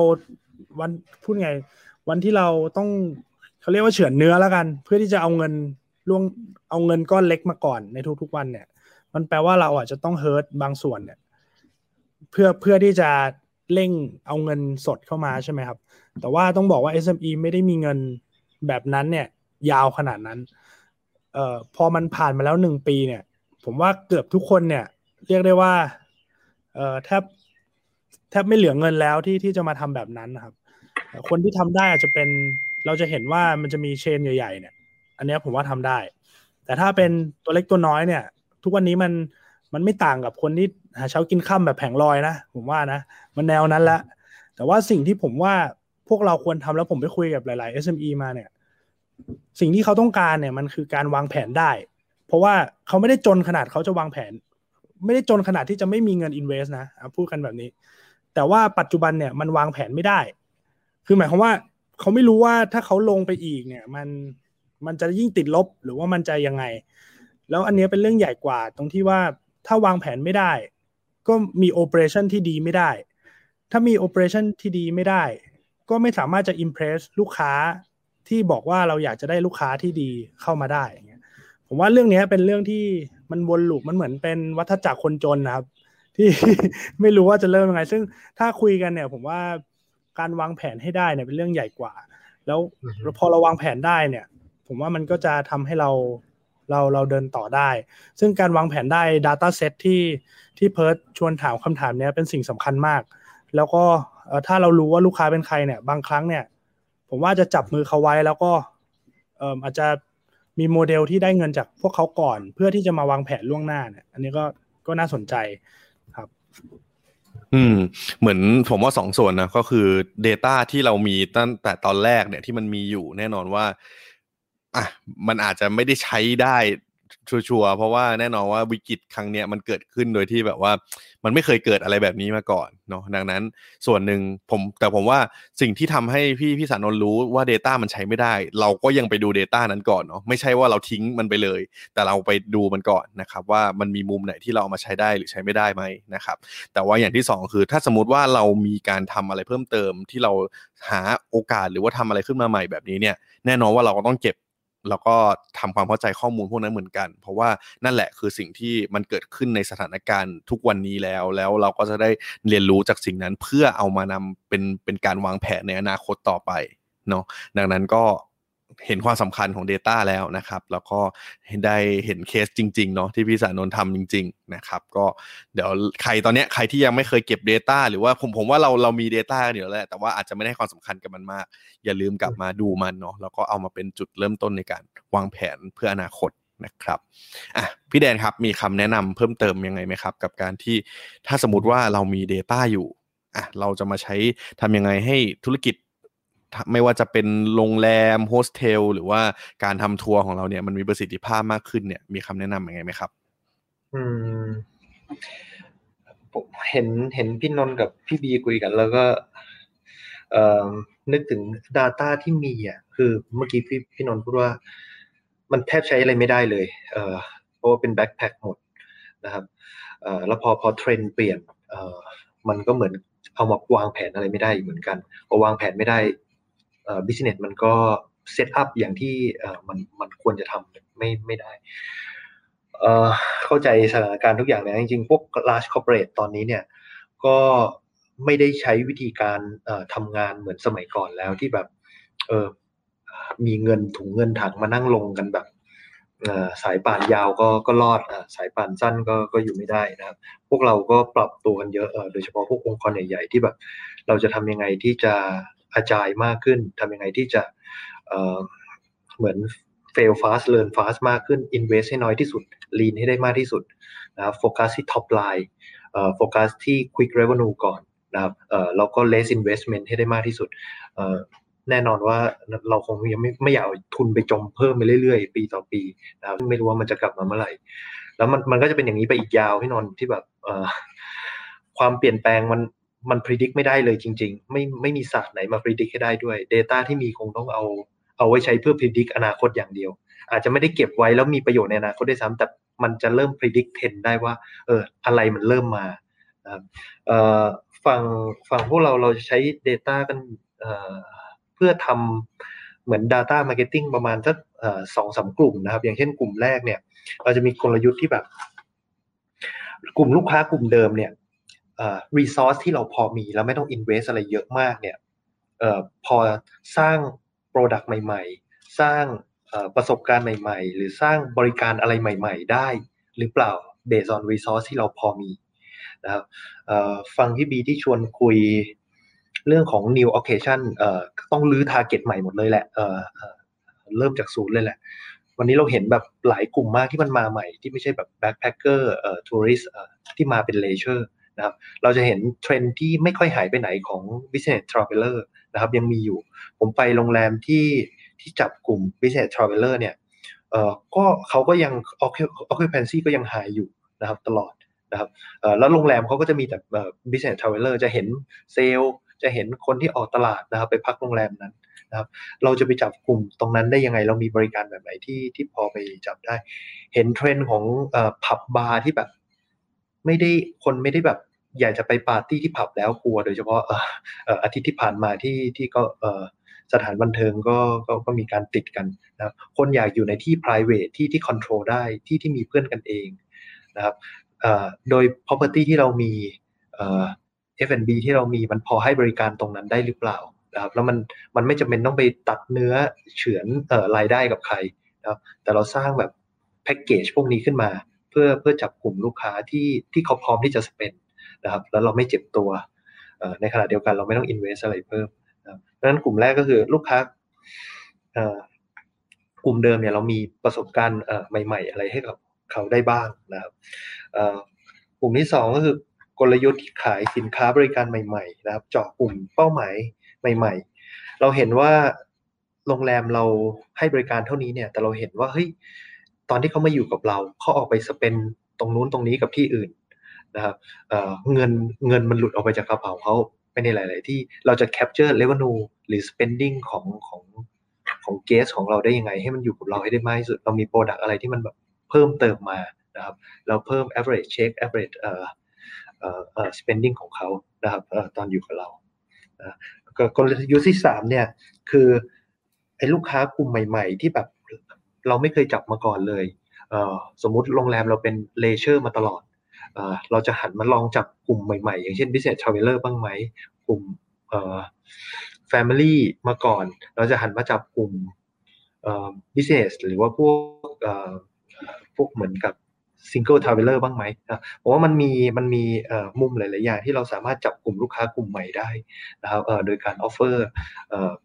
วันพูดไง วันที่เราต้องเขาเรียกว่าเฉือนเนื้อแล้วกัน เพื่อที่จะเอาเงินล่วงเอาเงินก้อนเล็กมาก่อนในทุกๆวันเนี่ย มันแปลว่าเราอาจจะต้องเฮิร์ตบางส่วนเนี่ย เพื่อเพื่อที่จะเร่งเอาเงินสดเข้ามาใช่ไหมครับ แต่ว่าต้องบอกว่า SME ไม่ได้มีเงินแบบนั้นเนี่ย ยาวขนาดนั้นเอ่อพอมันผ่านมาแล้วหนึ่งปีเนี่ย ผมว่าเกือบทุกคนเนี่ย เรียกได้ว่าเอ่อแทบแทบไม่เหลือเงินแล้วที่ที่จะมาทำแบบนั้นนะครับ คนที่ทำได้อาจจะเป็นเราจะเห็นว่ามันจะมีเชนใหญ่ ๆ เนี่ย อันนี้ผมว่าทำได้ แต่ถ้าเป็นตัวเล็กตัวน้อยเนี่ย ทุกวันนี้มันมันไม่ต่างกับคนที่ หาเช้ากินข้าแบบแผงลอยนะ ผมว่านะ มันแนวนั้นละแต่ว่าสิ่งที่ผมว่าพวกเราควรทำแล้วผมไปคุยกับหลาย ๆ SME มาเนี่ย สิ่งที่เขาต้องการเนี่ยมันคือการวางแผนได้ เพราะว่าเขาไม่ได้จนขนาดเขาจะวางแผน ไม่ได้จนขนาดที่จะไม่มีเงิน invest นะอะพูดกันแบบนี้ แต่ว่าปัจจุบันเนี่ยมันวางแผนไม่ได้ คือหมายความว่าเขาไม่รู้ว่าถ้าเขาลงไปอีกเนี่ย มันมันจะยิ่งติดลบหรือว่ามันจะยังไง แล้วอันเนี้ยเป็นเรื่องใหญ่กว่าตรงที่ว่าถ้าวางแผนไม่ได้ ก็มี operation ที่ดีไม่ได้ ถ้ามี operation ที่ดีไม่ได้ ก็ไม่สามารถจะ impress ลูกค้าที่บอกว่าเราอยากจะได้ลูกค้าที่ดีเข้ามาได้อย่างเงี้ยผมว่าเรื่องเนี้ยเป็นเรื่องที่มันวน loop มันเหมือนเป็นวัฏจักรคนจนนะครับ ที่ไม่รู้ว่าจะเริ่มยังไง ซึ่งถ้าคุยกันเนี่ย ผมว่าการวางแผนให้ได้เนี่ยเป็นเรื่องใหญ่กว่า แล้วอือฮึพอเราวางแผนได้เนี่ย ผมว่ามันก็จะทำให้เรา เราเราเดินต่อได้ ซึ่งการวางแผนได้ Data Set ที่ที่เพิร์ดชวนถามคำถามนี้เป็นสิ่งสำคัญมาก แล้วก็ถ้าเรารู้ว่าลูกค้าเป็นใครเนี่ย บางครั้งเนี่ย ผมว่าจะจับมือเขาไว้แล้วก็เอ่ออาจจะมีโมเดลที่ได้เงินจากพวกเขาก่อน เพื่อที่จะมาวางแผนล่วงหน้าเนี่ย อันนี้ก็ก็น่าสนใจครับ อืม เหมือนผมว่าสองส่วนนะก็คือ Data ที่เรามีตั้งแต่ตอนแรกเนี่ยที่มันมีอยู่แน่นอนว่า อะมันอาจจะไม่ได้ใช้ได้ชัวร์ๆเพราะว่าแน่นอนว่าวิกฤตครั้งเนี้ยมันเกิดขึ้นโดยที่แบบว่า มันไม่เคยเกิดอะไรแบบนี้มาก่อนเนาะดังนั้นส่วนหนึ่งผมแต่ผมว่าสิ่งที่ทำให้พี่พี่สานนรู้ว่า Data มันใช้ไม่ได้ เราก็ยังไปดู Data นั้นก่อนเนาะไม่ใช่ว่าเราทิ้งมันไปเลย แต่เราไปดูมันก่อนนะครับว่ามันมีมุมไหนที่เราเอามาใช้ได้หรือใช้ไม่ได้ไหมนะครับแต่ว่าอย่างที่สองคือ ถ้าสมมติว่าเรามีการทำอะไรเพิ่มเติมที่เราหาโอกาสหรือว่าทำอะไรขึ้นมาใหม่แบบนี้เนี่ยแน่นอนว่าเราก็ต้องเก็บ แล้วก็ทำความเข้าใจข้อมูลพวกนั้นเหมือนกัน เพราะว่านั่นแหละคือสิ่งที่มันเกิดขึ้นในสถานการณ์ทุกวันนี้แล้ว แล้วเราก็จะได้เรียนรู้จากสิ่งนั้นเพื่อเอามานำเป็นเป็นการวางแผนในอนาคตต่อไปเนาะดังนั้นก็ เห็นความสำคัญของ Data แล้วนะครับ แล้วก็ได้เห็นเคสจริงๆเนาะที่พี่สานนท์ทำจริง ๆ นะครับ ก็เดี๋ยวใครตอนเนี้ยใครที่ยังไม่เคยเก็บ Data หรือว่าผมผมว่าเราเรามี Data กันอยู่แล้วแหละแต่ว่าอาจจะไม่ได้ความสำคัญกับมันมาก อย่าลืมกลับมาดูมันเนาะแล้วก็เอามาเป็นจุดเริ่มต้นในการวางแผนเพื่ออนาคตนะครับอะพี่แดนครับมีคำแนะนำเพิ่มเติมยังไงไหมครับ กับการที่ถ้าสมมติว่าเรามี Data อยู่อะเราจะมาใช้ทำยังไงให้ธุรกิจ ไม่ว่าจะเป็นโรงแรมโฮสเทลหรือว่าการทำทัวร์ของเราเนี่ยมันมีประสิทธิภาพมากขึ้นเนี่ยมีคำแนะนำยังไงไหมครับ อืมผมเห็นเห็นพี่นนท์กับพี่บีคุยกัน แล้วก็เอ่อนึกถึง Data ที่มีอะคือเมื่อกี้พี่พี่นนท์พูดว่า มันแทบใช้อะไรไม่ได้เลย เอ่อเพราะว่าเป็นแบ็คแพคหมดนะครับเอ่อแล้วพอพอเทรนด์เปลี่ยนเอ่อมันก็เหมือนเอามาวางแผนอะไรไม่ได้อีกเหมือนกันพอวางแผนไม่ได้ บิสเนสมันก็เซตอัพอย่างที่เออมันมันควรจะทำไม่ไม่ได้เออเข้าใจสถานการณ์ทุกอย่างเลยนะจริงๆ พวก large corporate ตอนนี้เนี่ยก็ไม่ได้ใช้วิธีการเอ่อทำงานเหมือนสมัยก่อนแล้วที่แบบเออมีเงินถุงเงินถังมานั่งลงกันแบบเออสายป่านยาวก็ก็รอดอะสายป่านสั้นก็ก็อยู่ไม่ได้นะครับพวกเราก็ปรับตัวกันเยอะเออโดยเฉพาะพวกองค์กรใหญ่ๆที่แบบ เราจะทำยังไงที่จะ อาจายมากขึ้นทำยังไงที่จะเเหมือน fail fast learn fast มากขึ้น invest ให้น้อยที่สุด lean ให้ได้มากที่สุดนะครับโฟกัสที่ top line โฟกัสที่ quick revenue ก่อนนะครับเอ่อแล้วก็ less investment ให้ได้มากที่สุด แน่นอนว่าเราคงยังไม่ไม่อยากเอาทุนไปจมเพิ่มไปเรื่อยๆ ปีต่อปีนะครับไม่รู้ว่ามันจะกลับมาเมื่อไหร่ แล้วมันมันก็จะเป็นอย่างนี้ไปอีกยาวพี่นนท์ที่แบบความเปลี่ยนแปลงมัน มันพิจิตรไม่ได้เลยจริง ๆ ไม่ไม่มีศาสตร์ไหนมาพิจิตรให้ได้ด้วย Data ที่มีคงต้องเอาเอาไว้ใช้เพื่อพิจิตรอนาคตอย่างเดียว อาจจะไม่ได้เก็บไว้แล้วมีประโยชน์ในอนาคตด้วยซ้ำแต่มันจะเริ่มพิจิตรเทนได้ว่าเอออะไรมันเริ่มมาฝั่งฝั่งพวกเราเราจะใช้ Data กันเเพื่อทำเหมือน Data Marketing ประมาณสักสองสามกลุ่มนะครับ อย่างเช่นกลุ่มแรกเนี่ย เราจะมีกลยุทธ์ที่แบบ กลุ่มลูกค้ากลุ่มเดิมเนี่ย เอ่อ resource ที่เราพอมีแล้วไม่ต้อง invest อะไรเยอะมากเนี่ยเอ่อพอสร้าง product ใหม่ ๆ สร้างออประสบการณ์ใหม่ ๆ หรือสร้างบริการอะไรใหม่ ๆ ได้ หรือเปล่า based on resource ที่เราพอมีนะครับเอ่อฟังพี่บีที่ชวนคุยเรื่องของ new occasion เอ่อต้องรื้อ target ใหม่หมดเลยแหละเอ่อเริ่มจากศูนย์เลยแหละ วันนี้เราเห็นแบบหลายกลุ่มมากที่มันมาใหม่ ที่ไม่ใช่แบบ backpacker เอ่อ tourist ที่มาเป็น leisure นะครับ เราจะเห็นเทรนที่ไม่ค่อยหายไปไหนของ business traveler นะครับยังมีอยู่ ผมไปโรงแรมที่ที่จับกลุ่ม business traveler เนี่ยเอ่อก็เขาก็ยัง occupancy ก็ยัง high อยู่นะครับตลอดนะครับเอ่อแล้วโรงแรมเขาก็จะมีแต่ business traveler จะเห็นเซลล์จะเห็นคนที่ออกตลาดนะครับ ไปพักโรงแรมนั้นนะครับ เราจะไปจับกลุ่มตรงนั้นได้ยังไง เรามีบริการแบบไหนที่ที่พอไปจับได้ เห็นเทรนด์ของผับบาร์ที่แบบ ไม่ได้คนไม่ได้แบบอยากจะไปปาร์ตี้ที่ผับแล้วกลัว โดยเฉพาะอาทิตย์ที่ผ่านมาที่ที่ก็สถานบันเทิงก็ก็ก็มีการติดกันนะครับคนอยากอยู่ในที่ private ที่ที่ control ได้ที่ที่มีเพื่อนกันเองนะครับโดย property ที่เรามีเอ่อ F&B ที่เรามีมันพอให้บริการตรงนั้นได้หรือเปล่านะครับแล้วมันมันไม่จำเป็นต้องไปตัดเนื้อเฉือนออรายได้กับใครนะครับแต่เราสร้างแบบแพ็กเกจพวกนี้ขึ้นมา พื่อเพื่อจับกลุ่มลูกค้าที่ที่เขาพร้อมที่จะสเปนนะครับแล้วเราไม่เจ็บตัวในขณะเดียวกันเราไม่ต้อง invest อะไรเพิ่มนะครับเพราะฉะนั้นกลุ่มแรกก็คือลูกค้ากลุ่มเดิมเนี่ยเรามีประสบการณ์ใหม่ ๆ อะไรให้กับเขาได้บ้างนะครับกลุ่มที่สองก็คือกลยุทธ์ขายสินค้าบริการใหม่ๆนะครับ เจาะกลุ่มเป้าหมายใหม่ ๆ เราเห็นว่าโรงแรมเราให้บริการเท่านี้เนี่ย แต่เราเห็นว่าเฮ้ย ตอนที่เขามาอยู่กับเราเขาออกไปสเปนตรงนู้นตรงนี้กับที่อื่นนะครับเเงินเงินมันหลุดออกไปจากกระเป๋าเขาไปในหลาย ๆ ที่เราจะ capture revenue หรือ spending ของของของ guest ของเราได้ยังไง ให้มันอยู่กับเราให้ได้มากที่สุด เรามี product อะไรที่มันแบบเพิ่มเติมมานะครับเราเพิ่ม average check average เอ่อเอ่อเอ่อ spending ของเขานะครับตอนอยู่กับเรานะก็กลยุทธ์ที่สามเนี่ยคือไอ้ลูกค้ากลุ่มใหม่ ๆ ที่แบบ เราไม่เคยจับมาก่อนเลยสมมุติโรงแรมเราเป็น leisure มาตลอดเอเราจะหันมาลองจับกลุ่มใหม่ๆ อย่างเช่น business traveler บ้างไหมกลุ่มเอ่อ family มาก่อน เราจะหันมาจับกลุ่มเอ่อ business หรือว่าพวกพวกเหมือนกับ single traveler บ้างไหมนะผมว่ามันมีมันมีมุมหลาย ๆ อย่างที่เราสามารถจับกลุ่มลูกค้ากลุ่มใหม่ได้นะครับโดยการ offer เอ่อเอ่อ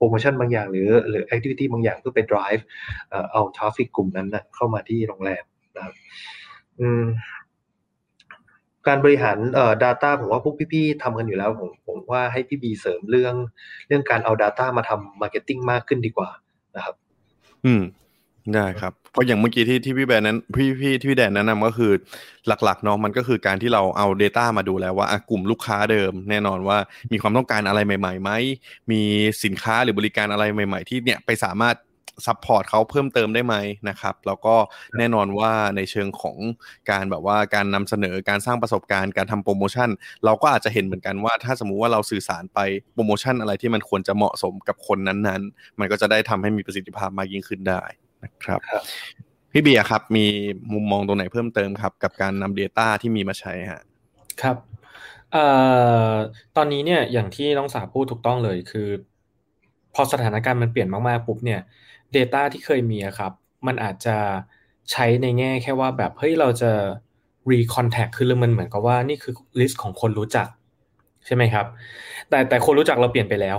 โปรโมชั่นบางอย่างหรือหรือแอคทิวิตี้บางอย่างเพื่อไป drive เอาทราฟิกกลุ่มนั้นนะเข้ามาที่โรงแรมนะครับการบริหารเอ่อ data ผมว่าพวกพี่ๆทำกันอยู่แล้วผมผมว่าให้พี่บีเสริมเรื่องเรื่องการเอา data มาทำ marketing มากขึ้นดีกว่านะครับ อืมได้ครับ เพราะอย่างเมื่อกี้ที่ที่พี่แบนนั้นพี่พี่ที่พี่แดนแนะนำก็คือหลักๆเนาะมันก็คือการที่เราเอา Data มาดูแล้วว่ากลุ่มลูกค้าเดิม แน่นอนว่ามีความต้องการอะไรใหม่ๆไหมมีสินค้าหรือบริการอะไรใหม่ ๆ ที่เนี่ยไปสามารถsupport เขาเพิ่มเติมได้ไหมนะครับ แล้วก็แน่นอนว่าในเชิงของการแบบว่าการนำเสนอการสร้างประสบการณ์การทำโปรโมชั่น เราก็อาจจะเห็นเหมือนกันว่า ถ้าสมมุติว่าเราสื่อสารไปโปรโมชั่นอะไรที่มันควรจะเหมาะสมกับคนนั้นๆ มันก็จะได้ทำให้มีประสิทธิภาพมากยิ่งขึ้นได้ นะครับครับพี่เบียร์ครับ มีมุมมองตรงไหนเพิ่มเติมครับ กับการนำ Data ที่มีมาใช้ฮะครับเอ่อตอนนี้เนี่ยอย่างที่น้องสาวพูดถูกต้องเลยคือ พอสถานการณ์มันเปลี่ยนมากๆปุ๊บเนี่ย Data ที่เคยมีอะครับ มันอาจจะใช้ในแง่แค่ว่าแบบเฮ้ยเราจะ recontact คือมันเหมือนกับว่านี่คือ list ของคนรู้จัก ใช่ไหมครับ แต่แต่คนรู้จักเราเปลี่ยนไปแล้ว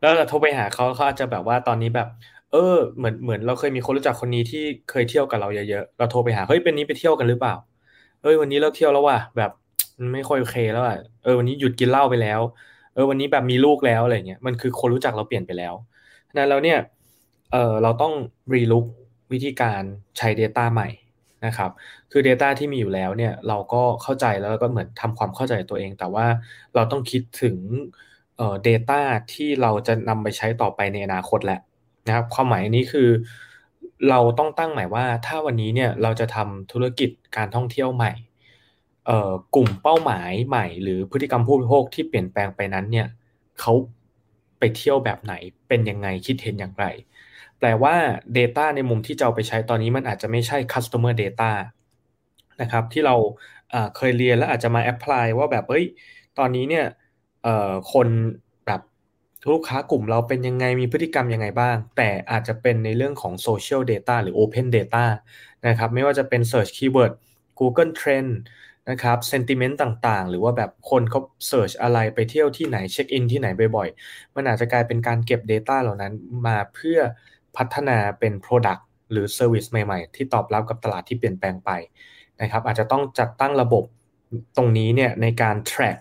แล้วเราโทรไปหาเขาเขาอาจจะแบบว่าตอนนี้แบบ เออเหมือนเหมือนเราเคยมีคนรู้จักคนนี้ที่เคยเที่ยวกับเราเยอะๆเราโทรไปหาเฮ้ยเป็นนี้ไปเที่ยวกันหรือเปล่าเอ้ยวันนี้เลิกเที่ยวแล้วว่ะแบบไม่ค่อยโอเคแล้วอะเออวันนี้หยุดกินเหล้าไปแล้ว เออวันนี้แบบมีลูกแล้วอะไรเงี้ยมันคือคนรู้จักเราเปลี่ยนไปแล้วนั้นแล้วเนี่ยเออเราต้องรีลุกวิธีการใช้ Data ใหม่นะครับคือ Data ที่มีอยู่แล้วเนี่ยเราก็เข้าใจแล้วก็เหมือนทำความเข้าใจตัวเอง แต่ว่าเราต้องคิดถึงเอ่อ data ที่เราจะนำไปใช้ต่อไปในอนาคตแหละ นะครับความหมายนี้คือเราต้องตั้งหมายว่าถ้าวันนี้เนี่ยเราจะทำธุรกิจการท่องเที่ยวใหม่เอ่อกลุ่มเป้าหมายใหม่ หรือพฤติกรรมผู้บริโภคที่เปลี่ยนแปลงไปนั้นเนี่ยเขาไปเที่ยวแบบไหนเป็นยังไงคิดเห็นอย่างไร แปลว่า Data ในมุมที่จะเอาไปใช้ตอนนี้มันอาจจะไม่ใช่ Customer Data นะครับที่เราเคยเรียนแล้วอาจจะมาแอพพลายว่าแบบเอ้ยตอนนี้เนี่ยคน ลูกค้ากลุ่มเราเป็นยังไงมีพฤติกรรมยังไงบ้าง แต่อาจจะเป็นในเรื่องของ Social Data หรือ Open Data นะครับ ไม่ว่าจะเป็น Search Keyword Google Trend นะครับเซนติเมนต์ต่างๆ หรือว่าแบบคนเขาเสิร์ชอะไรไปเที่ยวที่ไหนเช็คอินที่ไหนบ่อยๆ มันอาจจะกลายเป็นการเก็บ Data เหล่านั้นมาเพื่อพัฒนาเป็น Product หรือ Service ใหม่ๆ ที่ตอบรับกับตลาดที่เปลี่ยนแปลงไปนะครับอาจจะต้องจัดตั้งระบบตรงนี้เนี่ยในการ track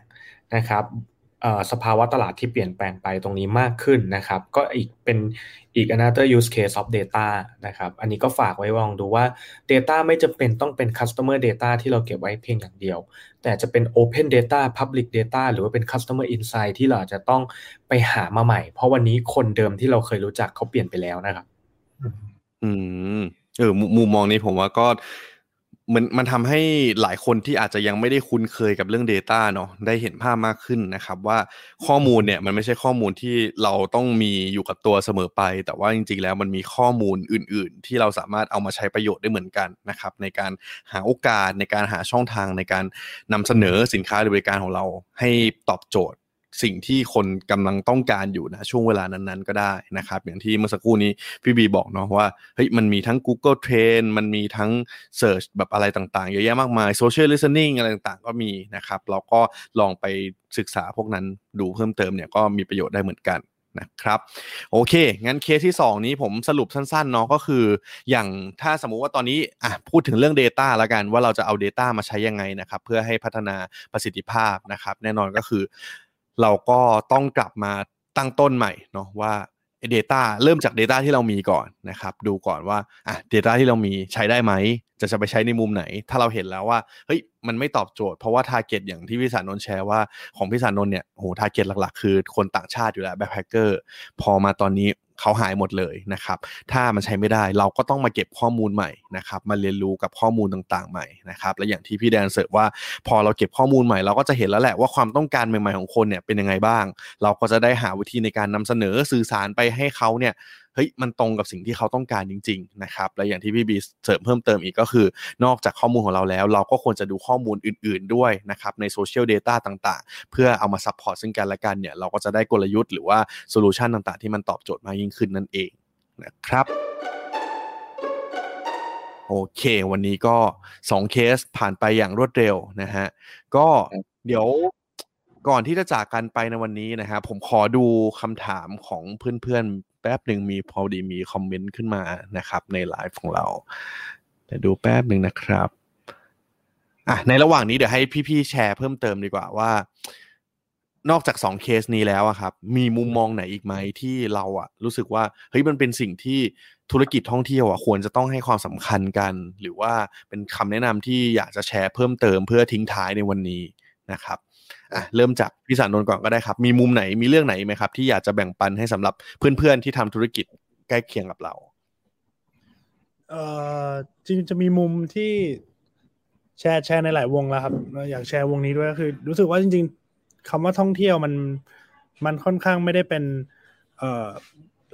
นะครับ สภาวะตลาดที่เปลี่ยนแปลงไปตรงนี้มากขึ้นนะครับ ก็อีกเป็นอีก another use case of data นะครับ อันนี้ก็ฝากไว้ลองดูว่า data ไม่จำเป็นต้องเป็น customer data ที่เราเก็บไว้เพียงอย่างเดียว แต่จะเป็น open data public data หรือว่าเป็น customer insight ที่เราจะต้องไปหามาใหม่ เพราะวันนี้คนเดิมที่เราเคยรู้จักเขาเปลี่ยนไปแล้วนะครับ อืมเออมุมมองนี้ผมว่าก็ มันมันทำให้หลายคนที่อาจจะยังไม่ได้คุ้นเคยกับเรื่อง Data เนาะได้เห็นภาพมากขึ้นนะครับ ว่าข้อมูลเนี่ยมันไม่ใช่ข้อมูลที่เราต้องมีอยู่กับตัวเสมอไป แต่ว่าจริงๆแล้วมันมีข้อมูลอื่น ๆ ที่เราสามารถเอามาใช้ประโยชน์ได้เหมือนกันนะครับ ในการหาโอกาสในการหาช่องทางในการนำเสนอสินค้าหรือบริการของเราให้ตอบโจทย์ สิ่งที่คนกำลังต้องการอยู่นะช่วงเวลานั้นๆ ก็ได้นะครับ อย่างที่เมื่อสักครู่นี้พี่บีบอกเนาะว่าเฮ้ยมันมีทั้ง Google Trend มันมีทั้ง Search แบบอะไรต่างๆ เยอะแยะมากมาย Social Listening อะไรต่างๆ ก็มีนะครับเราก็ลองไปศึกษาพวกนั้นดูเพิ่มเติมเนี่ยก็มีประโยชน์ได้เหมือนกันนะครับโอเค งั้นเคสที่ 2 นี้ผมสรุปสั้นๆเนาะก็คือ อย่างถ้าสมมุติว่าตอนนี้อะพูดถึงเรื่อง Data แล้วกันว่าเราจะเอา Data มาใช้ยังไงนะครับ เพื่อให้พัฒนาประสิทธิภาพนะครับ แน่นอนก็คือ เราก็ต้องกลับมาตั้งต้นใหม่เนาะว่า Data เริ่มจาก Data ที่เรามีก่อนนะครับ ดูก่อนว่าอะ Data ที่เรามีใช้ได้ไหม จะจะไปใช้ในมุมไหน ถ้าเราเห็นแล้วว่าเฮ้ยมันไม่ตอบโจทย์เพราะว่า Target อย่างที่พี่สานนท์แชร์ว่าของพี่สานนท์เนี่ยโห Target หลักๆ คือคนต่างชาติอยู่แล้วแบ็คแพคเกอร์พอมาตอนนี้ เขาหายหมดเลยนะครับ ถ้ามันใช้ไม่ได้เราก็ต้องมาเก็บข้อมูลใหม่นะครับมาเรียนรู้กับข้อมูลต่างๆใหม่นะครับและอย่างที่พี่แดนเสิร์ฟว่า พอเราเก็บข้อมูลใหม่เราก็จะเห็นแล้วแหละว่าความต้องการใหม่ๆของคนเนี่ยเป็นยังไงบ้าง เราก็จะได้หาวิธีในการนำเสนอสื่อสารไปให้เขาเนี่ย เฮ้ยมันตรงกับสิ่งที่เขาต้องการจริง ๆ นะครับ และอย่างที่พี่บีเสริมเพิ่มเติมอีกก็คือ นอกจากข้อมูลของเราแล้ว เราก็ควรจะดูข้อมูลอื่น ๆ ด้วยนะครับใน social data ต่างๆ เพื่อเอามา support ซึ่งกันและกันเนี่ยเราก็จะได้กลยุทธ์หรือว่า solution ต่างๆ ที่มันตอบโจทย์มากยิ่งขึ้นนั่นเองนะครับโอเค วันนี้ก็2เคสผ่านไปอย่างรวดเร็วนะฮะก็เดี๋ยวก่อนที่จะจากกันไปในวันนี้นะฮะผมขอดูคำถามของเพื่อนๆ แป๊บหนึ่งมีพอดีมีคอมเมนต์ขึ้นมานะครับ ในไลฟ์ของเราเดี๋ยวดูแป๊บหนึ่งนะครับอะในระหว่างนี้เดี๋ยวให้พี่ๆแชร์เพิ่มเติมดีกว่าว่า นอกจากสองเคสนี้แล้วอะครับ มีมุมมองไหนอีกไหมที่เราอะรู้สึกว่าเฮ้ยมันเป็นสิ่งที่ธุรกิจท่องเที่ยวอะควรจะต้องให้ความสำคัญกัน หรือว่าเป็นคำแนะนำที่อยากจะแชร์เพิ่มเติมเพื่อทิ้งท้ายในวันนี้นะครับ อะเริ่มจากพี่สานนท์ก่อนก็ได้ครับ มีมุมไหนมีเรื่องไหนไหมครับ ที่อยากจะแบ่งปันให้สำหรับเพื่อนๆที่ทำธุรกิจใกล้เคียงกับเราเอ่อจริงจะมีมุมที่แชร์แชร์ในหลายวงแล้วครับ อยากแชร์วงนี้ด้วยก็คือ รู้สึกว่าจริง ๆคำว่าท่องเที่ยวมันมันค่อนข้างไม่ได้เป็นเอ่อ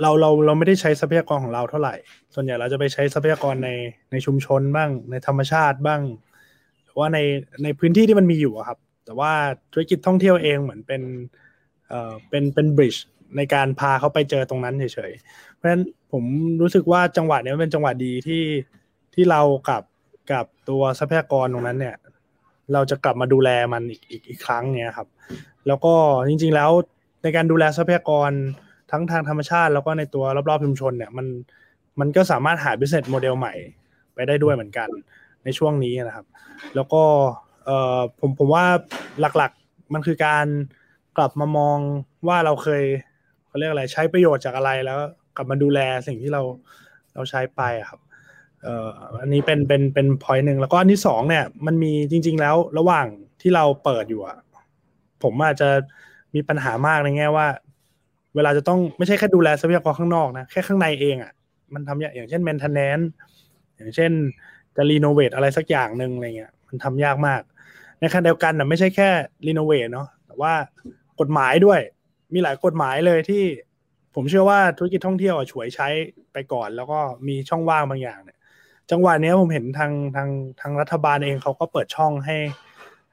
เราเราเราไม่ได้ใช้ทรัพยากรของเราเท่าไหร่ ส่วนใหญ่เราจะไปใช้ทรัพยากรในในชุมชนบ้าง ในธรรมชาติบ้าง หรือว่าในในพื้นที่ที่มันมีอยู่ครับ แต่ว่าธุรกิจท่องเที่ยวเองเหมือนเป็นเอ่อเป็นเป็นบริดจ์ในการพาเขาไปเจอตรงนั้นเฉยๆเพราะฉะนั้นผมรู้สึกว่าจังหวะนี้เป็นจังหวะดีที่ที่เรากับกับตัวทรัพยากรตรงนั้นเนี่ย เราจะกลับมาดูแลมันอีกอีกอีกครั้งเนี่ยครับ แล้วก็จริง ๆแล้วในการดูแลทรัพยากรทั้งทางธรรมชาติ แล้วก็ในตัวรอบๆชุมชนเนี่ยมันมันก็สามารถหา business model ใหม่ไปได้ด้วยเหมือนกันในช่วงนี้นะครับ แล้วก็ เอ่อผมผมว่าหลักๆมันคือการกลับมามองว่าเราเคยเขาเรียกอะไรใช้ประโยชน์จากอะไรแล้ว กลับมาดูแลสิ่งที่เราเราใช้ไปครับเอ่ออันนี้เป็นเป็นเป็นพอยต์หนึ่งแล้วก็อันที่สองเนี่ย มันมีจริง ๆ แล้วระหว่างที่เราเปิดอยู่อะผมอาจจะมีปัญหามากในแง่ว่า เวลาจะต้องไม่ใช่แค่ดูแลทรัพยากรข้างนอกนะแค่ข้างในเองอะมันทำอย่างเช่น maintenance อย่างเช่นจะรีโนเวทอะไรสักอย่างหนึ่งอะไรเงี้ยมันทำยากมาก ในขณะเดียวกันนะไม่ใช่แค่รีโนเวทเนาะแต่ว่ากฎหมายด้วย มีหลายกฎหมายเลยที่ผมเชื่อว่าธุรกิจท่องเที่ยวฉวยใช้ไปก่อน แล้วก็มีช่องว่างบางอย่างเนี่ย จังหวะนี้ผมเห็นทางทางทางรัฐบาลเองเขาก็เปิดช่องให้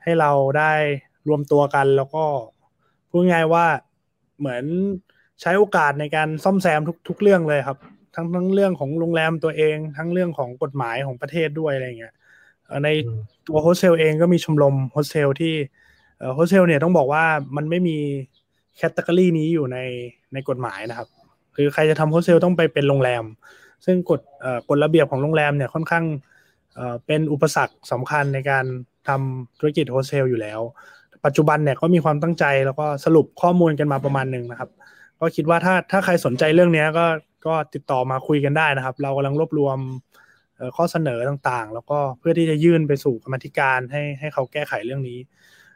ให้เราได้รวมตัวกัน แล้วก็พูดง่ายว่าเหมือนใช้โอกาสในการซ่อมแซมทุกทุกเรื่องเลยครับ ทั้งทั้งเรื่องของโรงแรมตัวเอง ทั้งเรื่องของกฎหมายของประเทศด้วยอะไรเงี้ย ในตัวโฮสเทลเองก็มีชมรมโฮสเทลที่โฮสเทลเนี่ยต้องบอกว่ามันไม่มี category นี้อยู่ในในกฎหมายนะครับ คือใครจะทำโฮสเทลต้องไปเป็นโรงแรม ซึ่งกฎกฎระเบียบของโรงแรมเนี่ยค่อนข้างเป็นอุปสรรคสำคัญในการทำธุรกิจโฮสเทลอยู่แล้ว ปัจจุบันเนี่ยก็มีความตั้งใจแล้วก็สรุปข้อมูลกันมาประมาณหนึ่งนะครับ ก็คิดว่าถ้าถ้าใครสนใจเรื่องนี้ก็ก็ติดต่อมาคุยกันได้นะครับ เรากำลังรวบรวม ข้อเสนอต่างๆ แล้วก็เพื่อที่จะยื่นไปสู่กรรมธิการให้ให้เขาแก้ไขเรื่องนี้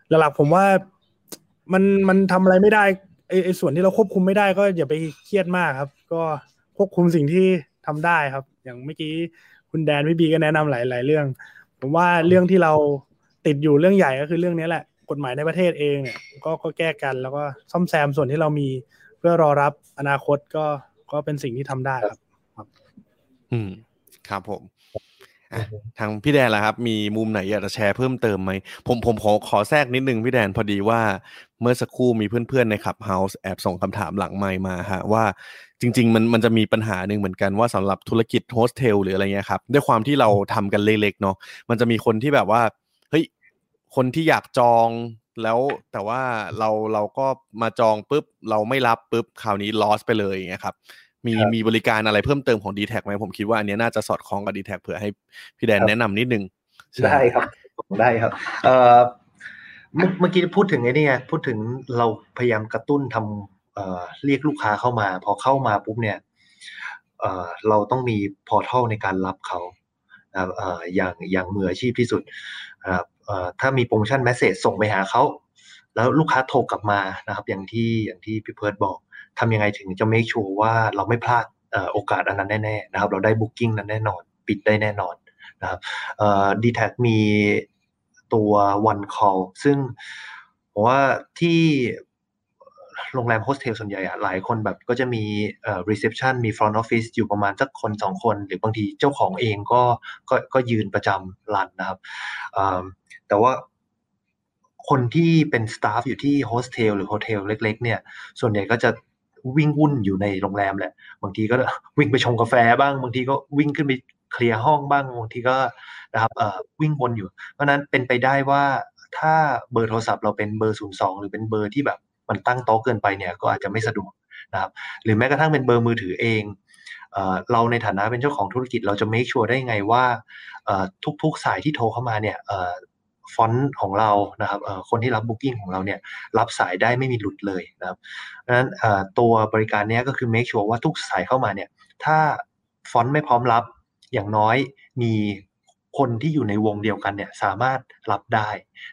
หลักๆผมว่ามันมันทำอะไรไม่ได้ไอ้ส่วนที่เราควบคุมไม่ได้ก็อย่าไปเครียดมากครับ ก็ควบคุมสิ่งที่ทำได้ครับ อย่างเมื่อกี้คุณแดนพี่บีก็แนะนำหลาย ๆ เรื่อง ผมว่าเรื่องที่เราติดอยู่เรื่องใหญ่ก็คือเรื่องนี้แหละกฎหมายในประเทศเองเนี่ยก็ก็แก้กันแล้วก็ซ่อมแซมส่วนที่เรามีเพื่อรอรับอนาคตก็ก็เป็นสิ่งที่ทำได้ครับครับ อืม ครับผม ทางพี่แดนล่ะครับ มีมุมไหนอยากจะแชร์เพิ่มเติมไหม ผมผมขอขอแทรกนิดนึงพี่แดนพอดีว่าเมื่อสักครู่มีเพื่อนๆในขับเฮาส์แอบส่งคำถามหลังไมค์มาฮะว่าจริง ๆ มันมันจะมีปัญหาหนึ่งเหมือนกันว่าสำหรับธุรกิจโฮสเทลหรืออะไรเงี้ยครับ ด้วยความที่เราทำกันเล็กๆเนาะมันจะมีคนที่แบบว่าเฮ้ยคนที่อยากจองแล้วแต่ว่าเราเราก็มาจองปุ๊บเราไม่รับปุ๊บคราวนี้ลอสไปเลยอย่างเงี้ยครับ มีมีบริการอะไรเพิ่มเติมของ d t แทไหมผมคิดว่าอันนี้น่าจะสอดคล้องกับ d t แทเผื่อให้พี่แดนแนะนำนิดนึงได้ครับได้ครับเอ่อเมื่อกี้พูดถึงไอ้นี่ไงพูดถึงเราพยายามกระตุ้นทำเอ่อเรียกลูกค้าเข้ามา พอเข้ามาปุ๊บเนี่ยเอ่อเราต้องมี portal ในการรับเขาเอ่ออย่างอย่างมืออาชีพที่สุดนะครับเอ่อถ้ามีโปรโมชั่น message ส่งไปหาเขาแล้วลูกค้าโทรกลับมานะครับ อย่างที่อย่างที่พี่เพิร์ดบอก ทำยังไงถึงจะ make sure ว่าเราไม่พลาดโอกาสอันนั้นแน่ๆนะครับ เราได้ booking นั้นแน่นอน ปิดได้แน่นอนนะครับดีแทคมีตัว one call ซึ่งผมว่าที่โรงแรมโฮสเทลส่วนใหญ่อะหลายคนแบบก็จะมีเอ่อ reception มี front office อยู่ประมาณสักคนสองคน หรือบางทีเจ้าของเองก็ก็ก็ยืนประจำร้านนะครับแต่ว่าคนที่เป็น staff อยู่ที่โฮสเทลหรือ hotel เล็ก ๆ เนี่ย ส่วนใหญ่ก็จะ วิ่งวุ่นอยู่ในโรงแรมแหละ บางทีก็วิ่งไปชงกาแฟบ้าง บางทีก็วิ่งขึ้นไปเคลียร์ห้องบ้าง บางทีก็นะครับวิ่งวนอยู่ เพราะนั้นเป็นไปได้ว่าถ้าเบอร์โทรศัพท์เราเป็นเบอร์ศูนย์สองหรือเป็นเบอร์ที่แบบมันตั้งโต๊ะเกินไปเนี่ยก็อาจจะไม่สะดวกนะครับ หรือแม้กระทั่งเป็นเบอร์มือถือเองเราในฐานะเป็นเจ้าของธุรกิจเราจะ make sure ได้ไงว่าทุกๆสายที่โทรเข้ามาเนี่ย front ของเรานะครับคนที่รับ booking ของเราเนี่ยรับสายได้ไม่มีหลุดเลยนะครับดังนั้นตัวบริการนี้ก็คือ make sure ว่าทุกสายเข้ามาเนี่ยถ้าฟอนต์ไม่พร้อมรับอย่างน้อยมีคนที่อยู่ในวงเดียวกันเนี่ยสามารถรับได้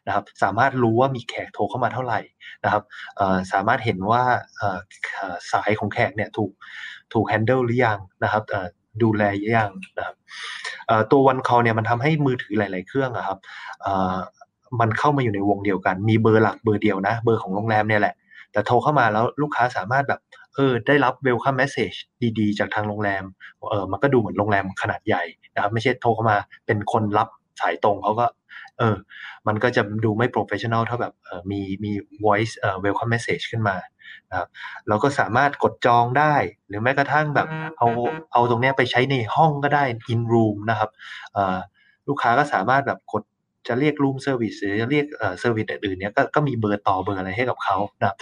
นะครับสามารถรู้ว่ามีแขกโทรเข้ามาเท่าไหร่นะครับสามารถเห็นว่าสายของแขกเนี่ยถูกถูกแฮนเดิลหรือยังนะครับ ดูแลยังนะครับตัววันคอเนี่ยมันทำให้มือถือหลาย ๆ เครื่องอะครับมันเข้ามาอยู่ในวงเดียวกัน มีเบอร์หลักเบอร์เดียวนะ เบอร์ของโรงแรมเนี่ยแหละ แต่โทรเข้ามาแล้วลูกค้าสามารถแบบเออได้รับ welcome message ดีๆ จากทางโรงแรมเออมันก็ดูเหมือนโรงแรมขนาดใหญ่นะครับไม่ใช่โทรเข้ามาเป็นคนรับสายตรงเขาก็ เออมันก็จะดูไม่ professional เท่าแบบเออมีมี voice เอ่อ welcome message ขึ้นมานะครับเราก็สามารถกดจองได้ หรือแม้กระทั่งแบบเอาเอาตรงนี้ไปใช้ในห้องก็ได้ in room นะครับลูกค้าก็สามารถแบบกดจะเรียก room service หรือจะเรียก service อื่นๆเนี้ยก็ก็มีเบอร์ต่อเบอร์อะไรให้กับเขานะครับ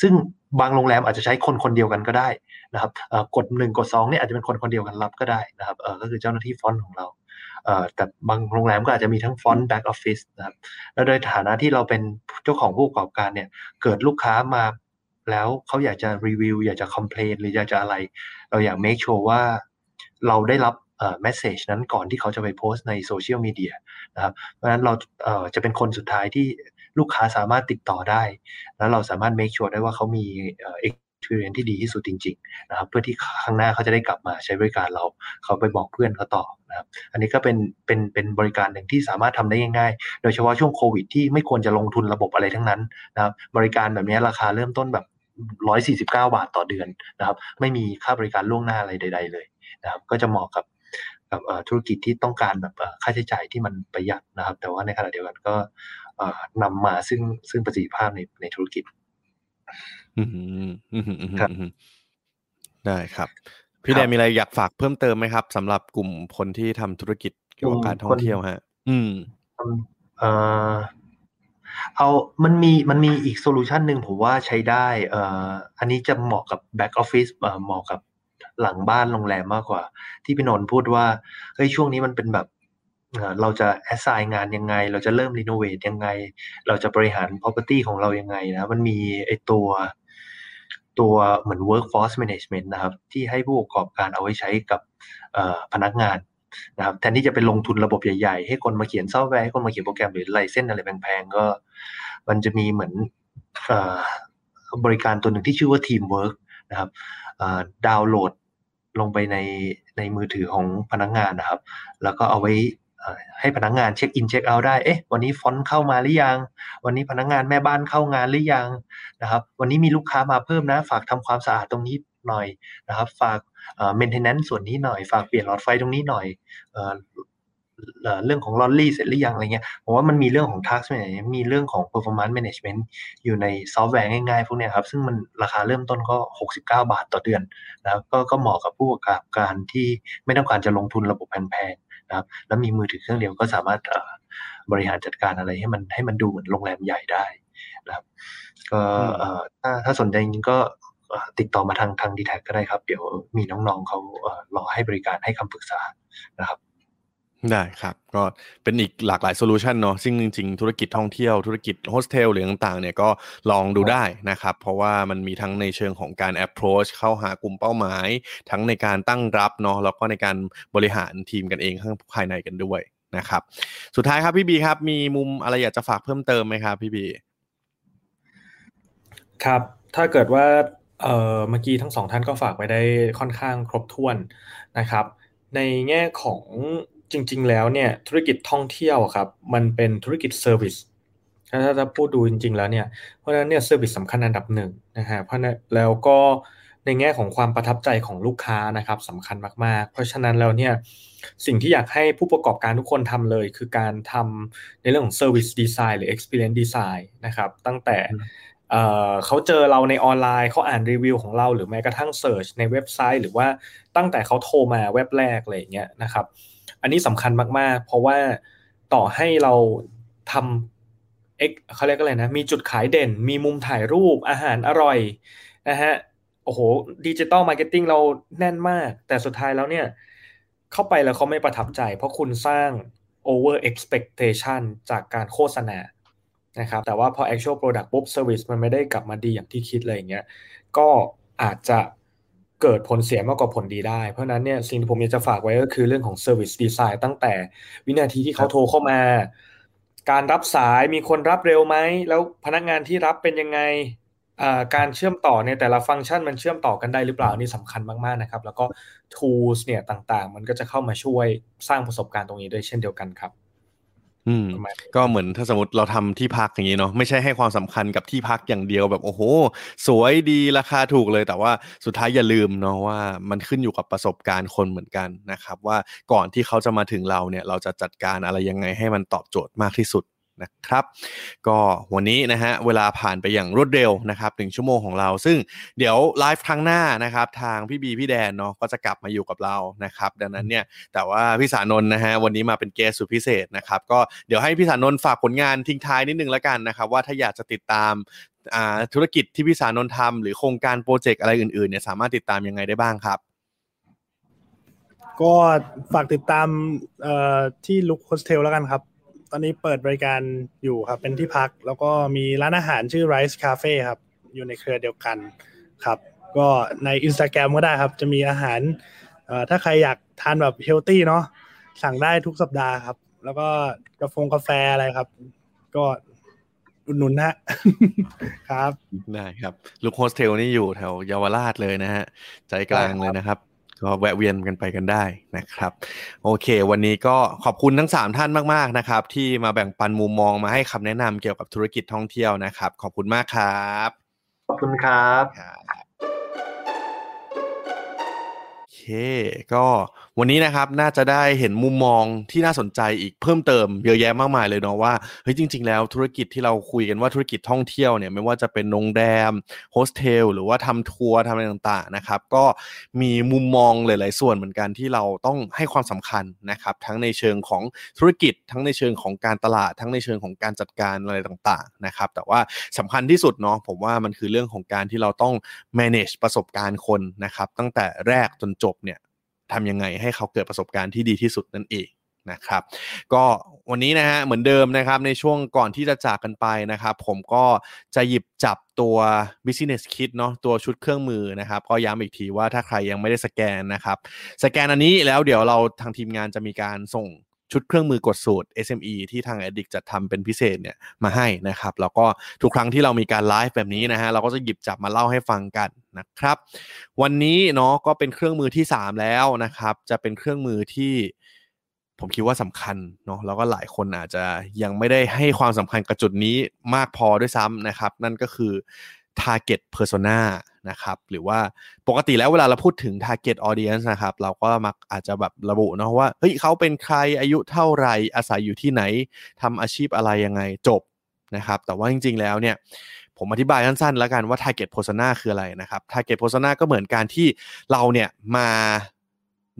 ซึ่งบางโรงแรมอาจจะใช้คนคนเดียวกันก็ได้นะครับกดหนึ่งกดสองเนี่ยอาจจะเป็นคนคนเดียวกันรับก็ได้นะครับก็คือเจ้าหน้าที่ front ของเรา แต่บางโรงแรมก็อาจจะมีทั้ง front back office นะครับแล้วโดยฐานะที่เราเป็นเจ้าของผู้ประกอบการเนี่ยเกิดลูกค้ามาแล้วเขาอยากจะรีวิวอยากจะ complain หรืออยากจะอะไร เราอยาก make sure ว่าเราได้รับ message นั้นก่อนที่เขาจะไปโพสต์ในโซเชียลมีเดียนะครับ เพราะฉะนั้นเราจะเป็นคนสุดท้ายที่ลูกค้าสามารถติดต่อได้ แล้วเราสามารถ make sure ได้ว่าเขามี ex experience ที่ดีที่สุดจริงๆนะครับเพื่อที่ข้างหน้าเขาจะได้กลับมาใช้บริการเราเขาไปบอกเพื่อนเขาต่อนะครับอันนี้ก็เป็นเป็นเป็นบริการหนึ่งที่สามารถทำได้ง่ายๆ โดยเฉพาะช่วงโควิดที่ไม่ควรจะลงทุนระบบอะไรทั้งนั้นนะครับบริการแบบนี้ราคาเริ่มต้นแบบ 149 บาทต่อเดือนนะครับไม่มีค่าบริการล่วงหน้าอะไรใด ๆ เลยนะครับก็จะเหมาะกับกับธุรกิจที่ต้องการแบบค่าใช้จ่ายที่มันประหยัดนะครับ แต่ว่าในขณะเดียวกันก็นำมาซึ่งซึ่งประสิทธิภาพในในธุรกิจ ครับได้ครับ พี่แดนมีอะไรอยากฝากเพิ่มเติมไหมครับสำหรับกลุ่มคนที่ทำธุรกิจเกี่ยวกับการท่องเที่ยวฮะ อืมเอ่อเอามันมีมันมีอีก solution หนึ่งผมว่าใช้ได้เอ่ออันนี้จะเหมาะกับ back office เหมาะกับหลังบ้านโรงแรมมากกว่า ที่พี่นนท์พูดว่าเฮ้ยช่วงนี้มันเป็นแบบเอ่อเราจะ assign งานยังไง เราจะเริ่ม renovate ยังไง เราจะบริหาร property ของเรายังไงนะ มันมีไอตัว ตัวเหมือน workforce management นะครับ ที่ให้ผู้ประกอบการเอาไว้ใช้กับพนักงานนะครับแทนที่จะไปลงทุนระบบใหญ่ๆ ให้คนมาเขียนซอฟต์แวร์ให้คนมาเขียนโปรแกรมหรือ license อะไรแพงๆ ก็มันจะมีเหมือนอบริการตัวหนึ่งที่ชื่อว่า Teamwork นะครับดาวน์โหลดลงไปในในมือถือของพนักงานนะครับ แล้วก็เอาไว้ ให้พนักงานเช็คอินเช็คเอาท์ได้ เอ๊ะ วันนี้ฟอนต์เข้ามาหรือยัง วันนี้พนักงานแม่บ้านเข้างานหรือยังนะครับ วันนี้มีลูกค้ามาเพิ่มนะ ฝากทำความสะอาดตรงนี้หน่อยนะครับ ฝากเอ่อ maintenance ส่วนนี้หน่อย ฝากเปลี่ยนหลอดไฟตรงนี้หน่อยเออเออเรื่องของลอลลี่เสร็จหรือยังอะไรเงี้ยผมว่ามันมีเรื่องของ task management มีเรื่องของ performance management อยู่ในซอฟต์แวร์ง่ายๆ พวกเนี้ยครับ ซึ่งมันราคาเริ่มต้นก็ 69 บาทต่อเดือนนะครับก็ก็เหมาะกับผู้ประกอบการที่ไม่ต้องการจะลงทุนระบบแพงๆ นะครับแล้วมีมือถือเครื่องเดียวก็สามารถเอ่อบริหารจัดการอะไรให้มันให้มันดูเหมือนโรงแรมใหญ่ได้นะครับ ก็เอ่อถ้าถ้าสนใจจริงๆก็เอ่อติดต่อมาทางทางดีแทคก็ได้ครับ เดี๋ยวมีน้องๆเขาเอ่อรอให้บริการให้คำปรึกษานะครับ ได้ครับ ก็เป็นอีกหลากหลาย solution เนาะซึ่งจริงๆ ธุรกิจท่องเที่ยวธุรกิจโฮสเทลหรือต่างๆเนี่ยก็ลองดูได้นะครับ เพราะว่ามันมีทั้งในเชิงของการ approach เข้าหากลุ่มเป้าหมาย ทั้งในการตั้งรับเนาะแล้วก็ในการบริหารทีมกันเองข้างภายในกันด้วยนะครับ สุดท้ายครับพี่บีครับ มีมุมอะไรอยากจะฝากเพิ่มเติมไหมครับพี่บีครับ ถ้าเกิดว่าเอ่อเมื่อกี้ทั้งสองท่านก็ฝากไปได้ค่อนข้างครบถ้วนนะครับ ในแง่ของ จริง ๆ แล้วเนี่ยธุรกิจท่องเที่ยวครับ มันเป็นธุรกิจ service ถ้าถ้าถ้าพูดดูจริง ๆ แล้วเนี่ยเพราะฉะนั้นเนี่ย service สำคัญอันดับหนึ่งนะฮะเพราะนั้นแล้วก็ในแง่ของความประทับใจของลูกค้านะครับสำคัญมากๆ เพราะฉะนั้นแล้วเนี่ยสิ่งที่อยากให้ผู้ประกอบการทุกคนทำเลย คือการทำในเรื่องของ Service Design หรือ Experience Design นะครับตั้งแต่เอ่อเขาเจอเราในออนไลน์เขาอ่านรีวิวของเราหรือแม้กระทั่ง search ในเว็บไซต์ หรือว่าตั้งแต่เขาโทรมาเว็บแรกอะไรอย่างเงี้ยนะครับ อันนี้สำคัญมากๆ เพราะว่าต่อให้เราทำเอ็กเขาเรียกอะไรนะ มีจุดขายเด่น มีมุมถ่ายรูปอาหารอร่อยนะฮะโอ้โห digital marketing เราแน่นมาก แต่สุดท้ายแล้วเนี่ย เข้าไปแล้วเขาไม่ประทับใจ เพราะคุณสร้าง over expectation จากการโฆษณานะครับแต่ว่าพอ actual product ปุ๊บ service มันไม่ได้กลับมาดีอย่างที่คิดเลยอย่างเงี้ยก็อาจจะ เกิดผลเสียมากกว่าผลดีได้ เพราะนั้นเนี่ยสิ่งที่ผมอยากจะฝากไว้ก็คือเรื่องของ service design ตั้งแต่วินาทีที่เขาโทรเข้ามา การรับสายมีคนรับเร็วไหม แล้วพนักงานที่รับเป็นยังไงการเชื่อมต่อในแต่ละฟังก์ชันมันเชื่อมต่อกันได้หรือเปล่านี่สำคัญมากๆนะครับ แล้วก็ tools เนี่ยต่างๆ มันก็จะเข้ามาช่วยสร้างประสบการณ์ตรงนี้ด้วยเช่นเดียวกันครับ อืมก็เหมือนถ้าสมมติเราทำที่พักอย่างนี้เนาะไม่ใช่ให้ความสำคัญกับที่พักอย่างเดียวแบบโอ้โห สวยดีราคาถูกเลย แต่ว่าสุดท้ายอย่าลืมเนาะว่ามันขึ้นอยู่กับประสบการณ์คนเหมือนกันนะครับ ว่าก่อนที่เขาจะมาถึงเราเนี่ย เราจะจัดการอะไรยังไงให้มันตอบโจทย์มากที่สุด นะครับ ก็วันนี้นะฮะเวลาผ่านไปอย่างรวดเร็วนะครับหนึ่งชั่วโมงของเรา ซึ่งเดี๋ยวไลฟ์ครั้งหน้านะครับทางพี่บีพี่แดนเนาะก็จะกลับมาอยู่กับเรานะครับดังนั้นเนี่ยแต่ว่าพี่สานนท์นะฮะวันนี้มาเป็น guest สุดพิเศษนะครับก็เดี๋ยวให้พี่สานนท์ฝากผลงานทิ้งท้ายนิดนึงแล้วกันนะครับว่าถ้าอยากจะติดตามธุรกิจที่พี่สานนท์ทำหรือโครงการ project อะไรอื่นๆเนี่ยสามารถติดตามยังไงได้บ้างครับ ก็ฝากติดตามที่ลุคโฮสเทลแล้วกันครับ ตอนนี้เปิดบริการอยู่ครับ เป็นที่พัก แล้วก็มีร้านอาหารชื่อ Rice Cafe ครับ อยู่ในเครือเดียวกันครับ ก็ใน Instagram ก็ได้ครับ จะมีอาหารถ้าใครอยากทานแบบ healthy เนาะสั่งได้ทุกสัปดาห์ครับ แล้วก็กาแฟกาแฟอะไรครับ ก็อุดหนุนฮะครับ ได้ครับลุคโฮสเทลนี่อยู่แถวเยาวราชเลยนะฮะ ใจกลางเลยนะครับ ก็แวะเวียนกันไปกันได้นะครับ โอเค วันนี้ก็ขอบคุณทั้ง 3 ท่านมากๆนะครับ ที่มาแบ่งปันมุมมองมาให้คำแนะนำเกี่ยวกับธุรกิจท่องเที่ยวนะครับ ขอบคุณมากครับ ขอบคุณครับโอเคก็ วันนี้นะครับน่าจะได้เห็นมุมมองที่น่าสนใจอีกเพิ่มเติมเยอะแยะมากมายเลยเนาะว่าเฮ้ยจริง ๆ แล้วธุรกิจที่เราคุยกันว่าธุรกิจท่องเที่ยวเนี่ยไม่ว่าจะเป็นโรงแรมโฮสเทลหรือว่าทำทัวร์ทำอะไรต่างๆนะครับก็มีมุมมองหลาย ๆ ส่วนเหมือนกันที่เราต้องให้ความสำคัญนะครับทั้งในเชิงของธุรกิจ ทั้งในเชิงของการตลาด ทั้งในเชิงของการจัดการอะไรต่างๆนะครับแต่ว่าสำคัญที่สุดเนาะผมว่ามันคือเรื่องของการที่เราต้อง manage ประสบการณ์คนนะครับตั้งแต่แรกจนจบเนี่ย ทำยังไงให้เขาเกิดประสบการณ์ที่ดีที่สุดนั่นเองนะครับก็วันนี้นะฮะเหมือนเดิมนะครับในช่วงก่อนที่จะจากกันไปนะครับ ผมก็จะหยิบจับตัว business kit เนาะตัวชุดเครื่องมือนะครับ ก็ย้ำอีกทีว่าถ้าใครยังไม่ได้สแกนนะครับ สแกนอันนี้แล้วเดี๋ยวเราทางทีมงานจะมีการส่ง ชุดเครื่องมือกดสูตร SME ที่ทาง Addict จะทำเป็นพิเศษเนี่ยมาให้นะครับ แล้วก็ทุกครั้งที่เรามีการไลฟ์แบบนี้นะฮะเราก็จะหยิบจับมาเล่าให้ฟังกันนะครับ วันนี้เนาะก็เป็นเครื่องมือที่ 3 แล้วนะครับ จะเป็นเครื่องมือที่ผมคิดว่าสำคัญเนาะแล้วก็หลายคนอาจจะยังไม่ได้ให้ความสำคัญกับจุดนี้มากพอด้วยซ้ำนะครับ นั่นก็คือ target persona นะครับหรือว่าปกติแล้วเวลาเราพูดถึง target audience นะครับเราก็มักอาจจะแบบระบุเนาะว่าเฮ้ยเขาเป็นใครอายุเท่าไหร่อาศัยอยู่ที่ไหนทำอาชีพอะไรยังไงจบนะครับแต่ว่าจริงๆแล้วเนี่ยผมอธิบายสั้นๆแล้วกันว่า target persona คืออะไรนะครับ target persona ก็เหมือนการที่เราเนี่ยมา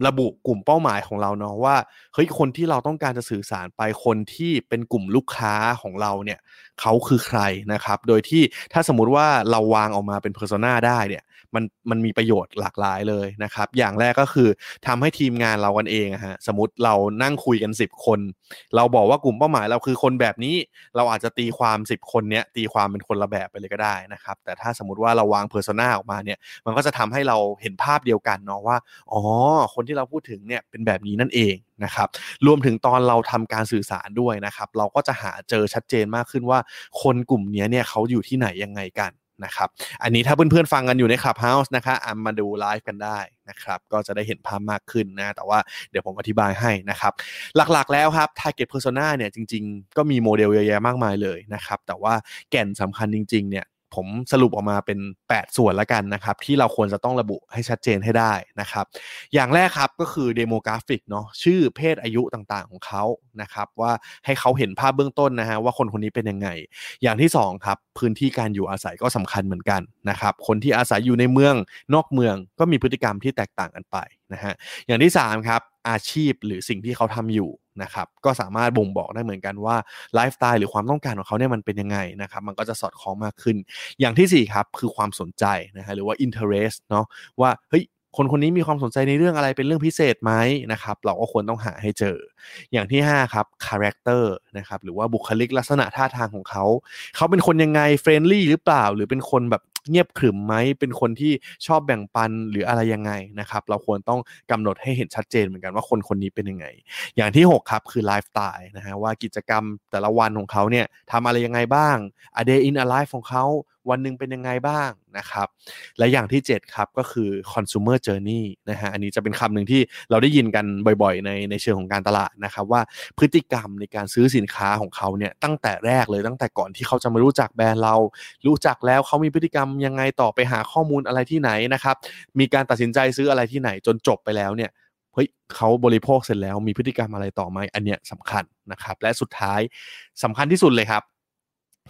ระบุกลุ่มเป้าหมายของเราเนาะว่าเฮ้ยคนที่เราต้องการจะสื่อสารไปคนที่เป็นกลุ่มลูกค้าของเราเนี่ยเขาคือใครนะครับ โดยที่ถ้าสมมุติว่าเราวางออกมาเป็นเพอร์โซนาได้เนี่ย มันมันมีประโยชน์หลากหลายเลยนะครับ อย่างแรกก็คือทำให้ทีมงานเรากันเองอะฮะสมมติเรานั่งคุยกัน 10 คน เราบอกว่ากลุ่มเป้าหมายเราคือคนแบบนี้เราอาจจะตีความ 10 คนเนี้ยตีความเป็นคนละแบบไปเลยก็ได้นะครับ แต่ถ้าสมมติว่าเราวางเพอร์ซนาออกมาเนี่ยมันก็จะทำให้เราเห็นภาพเดียวกันเนาะว่าอ๋อคนที่เราพูดถึงเนี่ยเป็นแบบนี้นั่นเองนะครับรวมถึงตอนเราทำการสื่อสารด้วยนะครับ เราก็จะหาเจอชัดเจนมากขึ้นว่า คนกลุ่มนี้เนี่ยเขาอยู่ที่ไหนยังไงกัน นะครับ อันนี้ถ้าเพื่อนๆฟังกันอยู่ในคลับเฮาส์นะครับมาดูไลฟ์กันได้นะครับ ก็จะได้เห็นภาพมากขึ้นนะ แต่ว่าเดี๋ยวผมอธิบายให้นะครับ หลักๆแล้วครับ target persona เนี่ยจริงๆ ก็มีโมเดลเยอะแยะมากมายเลยนะครับ แต่ว่าแก่นสำคัญจริงๆเนี่ย ผมสรุปออกมาเป็น 8 ส่วนละกันนะครับ ที่เราควรจะต้องระบุให้ชัดเจนให้ได้นะครับ อย่างแรกครับก็คือ demographic เนาะชื่อเพศอายุต่างๆของเขานะครับ ว่าให้เขาเห็นภาพเบื้องต้นนะฮะว่าคนคนนี้เป็นยังไง อย่างที่2ครับพื้นที่การอยู่อาศัยก็สำคัญเหมือนกันนะครับ คนที่อาศัยอยู่ในเมืองนอกเมืองก็มีพฤติกรรมที่แตกต่างกันไปนะฮะอย่างที่3ครับอาชีพหรือสิ่งที่เขาทำอยู่ นะครับก็สามารถบ่งบอกได้เหมือนกันว่าไลฟ์สไตล์หรือความต้องการของเขาเนี่ยมันเป็นยังไงนะครับมันก็จะสอดคล้องมากขึ้น อย่างที่4ครับคือความสนใจนะฮะหรือว่า interest เนาะว่าเฮ้ยคนคนนี้มีความสนใจในเรื่องอะไรเป็นเรื่องพิเศษไหมนะครับเราก็ควรต้องหาให้เจอ อย่างที่ 5 ครับ character นะครับหรือว่าบุคลิกลักษณะท่าทางของเขา เขาเป็นคนยังไง friendly หรือเปล่า หรือเป็นคนแบบ เงียบขรึมไหมเป็นคนที่ชอบแบ่งปันหรืออะไรยังไงนะครับเราควรต้องกำหนดให้เห็นชัดเจนเหมือนกันว่าคนคนนี้เป็นยังไง อย่างที่ 6 ครับคือไลฟ์สไตล์นะฮะว่ากิจกรรมแต่ละวันของเขาเนี่ยทำอะไรยังไงบ้าง a day in a life ของเขาวันหนึ่งเป็นยังไงบ้างนะครับ และอย่างที่ 7 ครับก็คือ consumer journey นะฮะอันนี้จะเป็นคำหนึ่งที่เราได้ยินกันบ่อยๆ ในในเชิงของการตลาดนะครับ ว่าพฤติกรรมในการซื้อสินค้าของเขาเนี่ยตั้งแต่แรกเลยตั้งแต่ก่อนที่เขาจะมารู้จักแบรนด์เรา รู้จักแล้วเขามีพฤติกรรมยังไงต่อไปหาข้อมูลอะไรที่ไหนนะครับ มีการตัดสินใจซื้ออะไรที่ไหนจนจบไปแล้วเนี่ยเฮ้ยเขาบริโภคเสร็จแล้วมีพฤติกรรมอะไรต่อไหมอันเนี้ยสำคัญนะครับ และสุดท้ายสำคัญที่สุดเลยครับ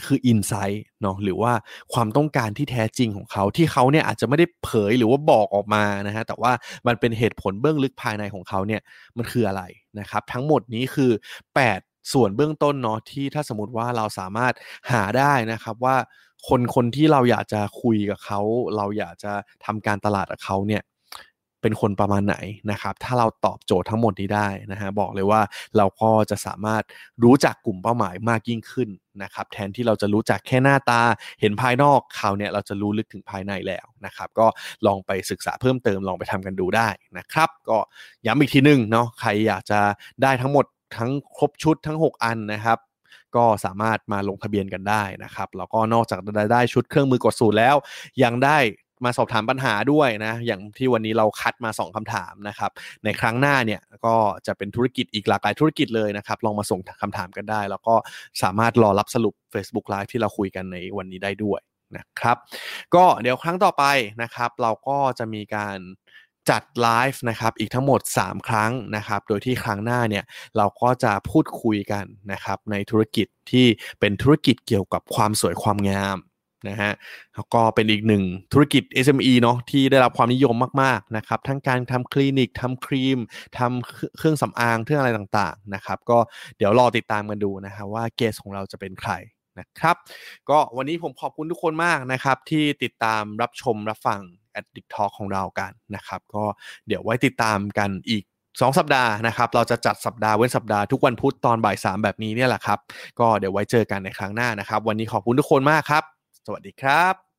คืออินไซต์เนาะหรือว่าความต้องการที่แท้จริงของเขาที่เขาเนี่ยอาจจะไม่ได้เผยหรือว่าบอกออกมานะฮะแต่ว่ามันเป็นเหตุผลเบื้องลึกภายในของเขาเนี่ยมันคืออะไรนะครับทั้งหมดนี้คือ 8 ส่วนเบื้องต้นเนาะที่ถ้าสมมติว่าเราสามารถหาได้นะครับว่าคนคนที่เราอยากจะคุยกับเขา เราอยากจะทำการตลาดกับเขาเนี่ย เป็นคนประมาณไหนนะครับ ถ้าเราตอบโจทย์ทั้งหมดนี้ได้นะฮะบอกเลยว่าเราก็จะสามารถรู้จักกลุ่มเป้าหมายมากยิ่งขึ้นนะครับแทนที่เราจะรู้จักแค่หน้าตาเห็นภายนอกคราวเนี่ยเราจะรู้ลึกถึงภายในแล้วนะครับ ก็ลองไปศึกษาเพิ่มเติมลองไปทำกันดูได้นะครับ ก็ย้ำอีกทีหนึ่งเนาะใครอยากจะได้ทั้งหมดทั้งครบชุดทั้ง 6 อันนะครับก็สามารถมาลงทะเบียนกันได้นะครับ แล้วก็นอกจากได้ชุดเครื่องมือกดสูตรแล้ว ยังได้ มาสอบถามปัญหาด้วยนะ อย่างที่วันนี้เราคัดมา 2คำถามนะครับ ในครั้งหน้าเนี่ยก็จะเป็นธุรกิจอีกหลากหลายธุรกิจเลยนะครับ ลองมาส่งคำถามกันได้ แล้วก็สามารถรอรับสรุป Facebook Live ที่เราคุยกันในวันนี้ได้ด้วยนะครับ ก็เดี๋ยวครั้งต่อไปนะครับ เราก็จะมีการจัดไลฟ์นะครับอีกทั้งหมด 3 ครั้งนะครับ โดยที่ครั้งหน้าเนี่ยเราก็จะพูดคุยกันนะครับในธุรกิจที่เป็นธุรกิจเกี่ยวกับความสวยความงาม นะฮะแล้วก็เป็นอีกหนึ่งธุรกิจ SME เนาะที่ได้รับความนิยมมากๆนะครับทั้งการทำคลินิกทำครีมทำเครื่องสำอางเครื่องอะไรต่างๆนะครับก็เดี๋ยวรอติดตามกันดูนะฮะว่าเกสของเราจะเป็นใครนะครับก็วันนี้ผมขอบคุณทุกคนมากนะครับที่ติดตามรับชมรับฟัง Addict Talk ของเรากันนะครับก็เดี๋ยวไว้ติดตามกันอีก2สัปดาห์นะครับ เราจะจัดสัปดาห์เว้นสัปดาห์ทุกวันพุธตอนบ่ายสามแบบนี้เนี่ยแหละครับ ก็เดี๋ยวไว้เจอกันในครั้งหน้านะครับ วันนี้ขอบคุณทุกคนมากครับ สวัสดีครับ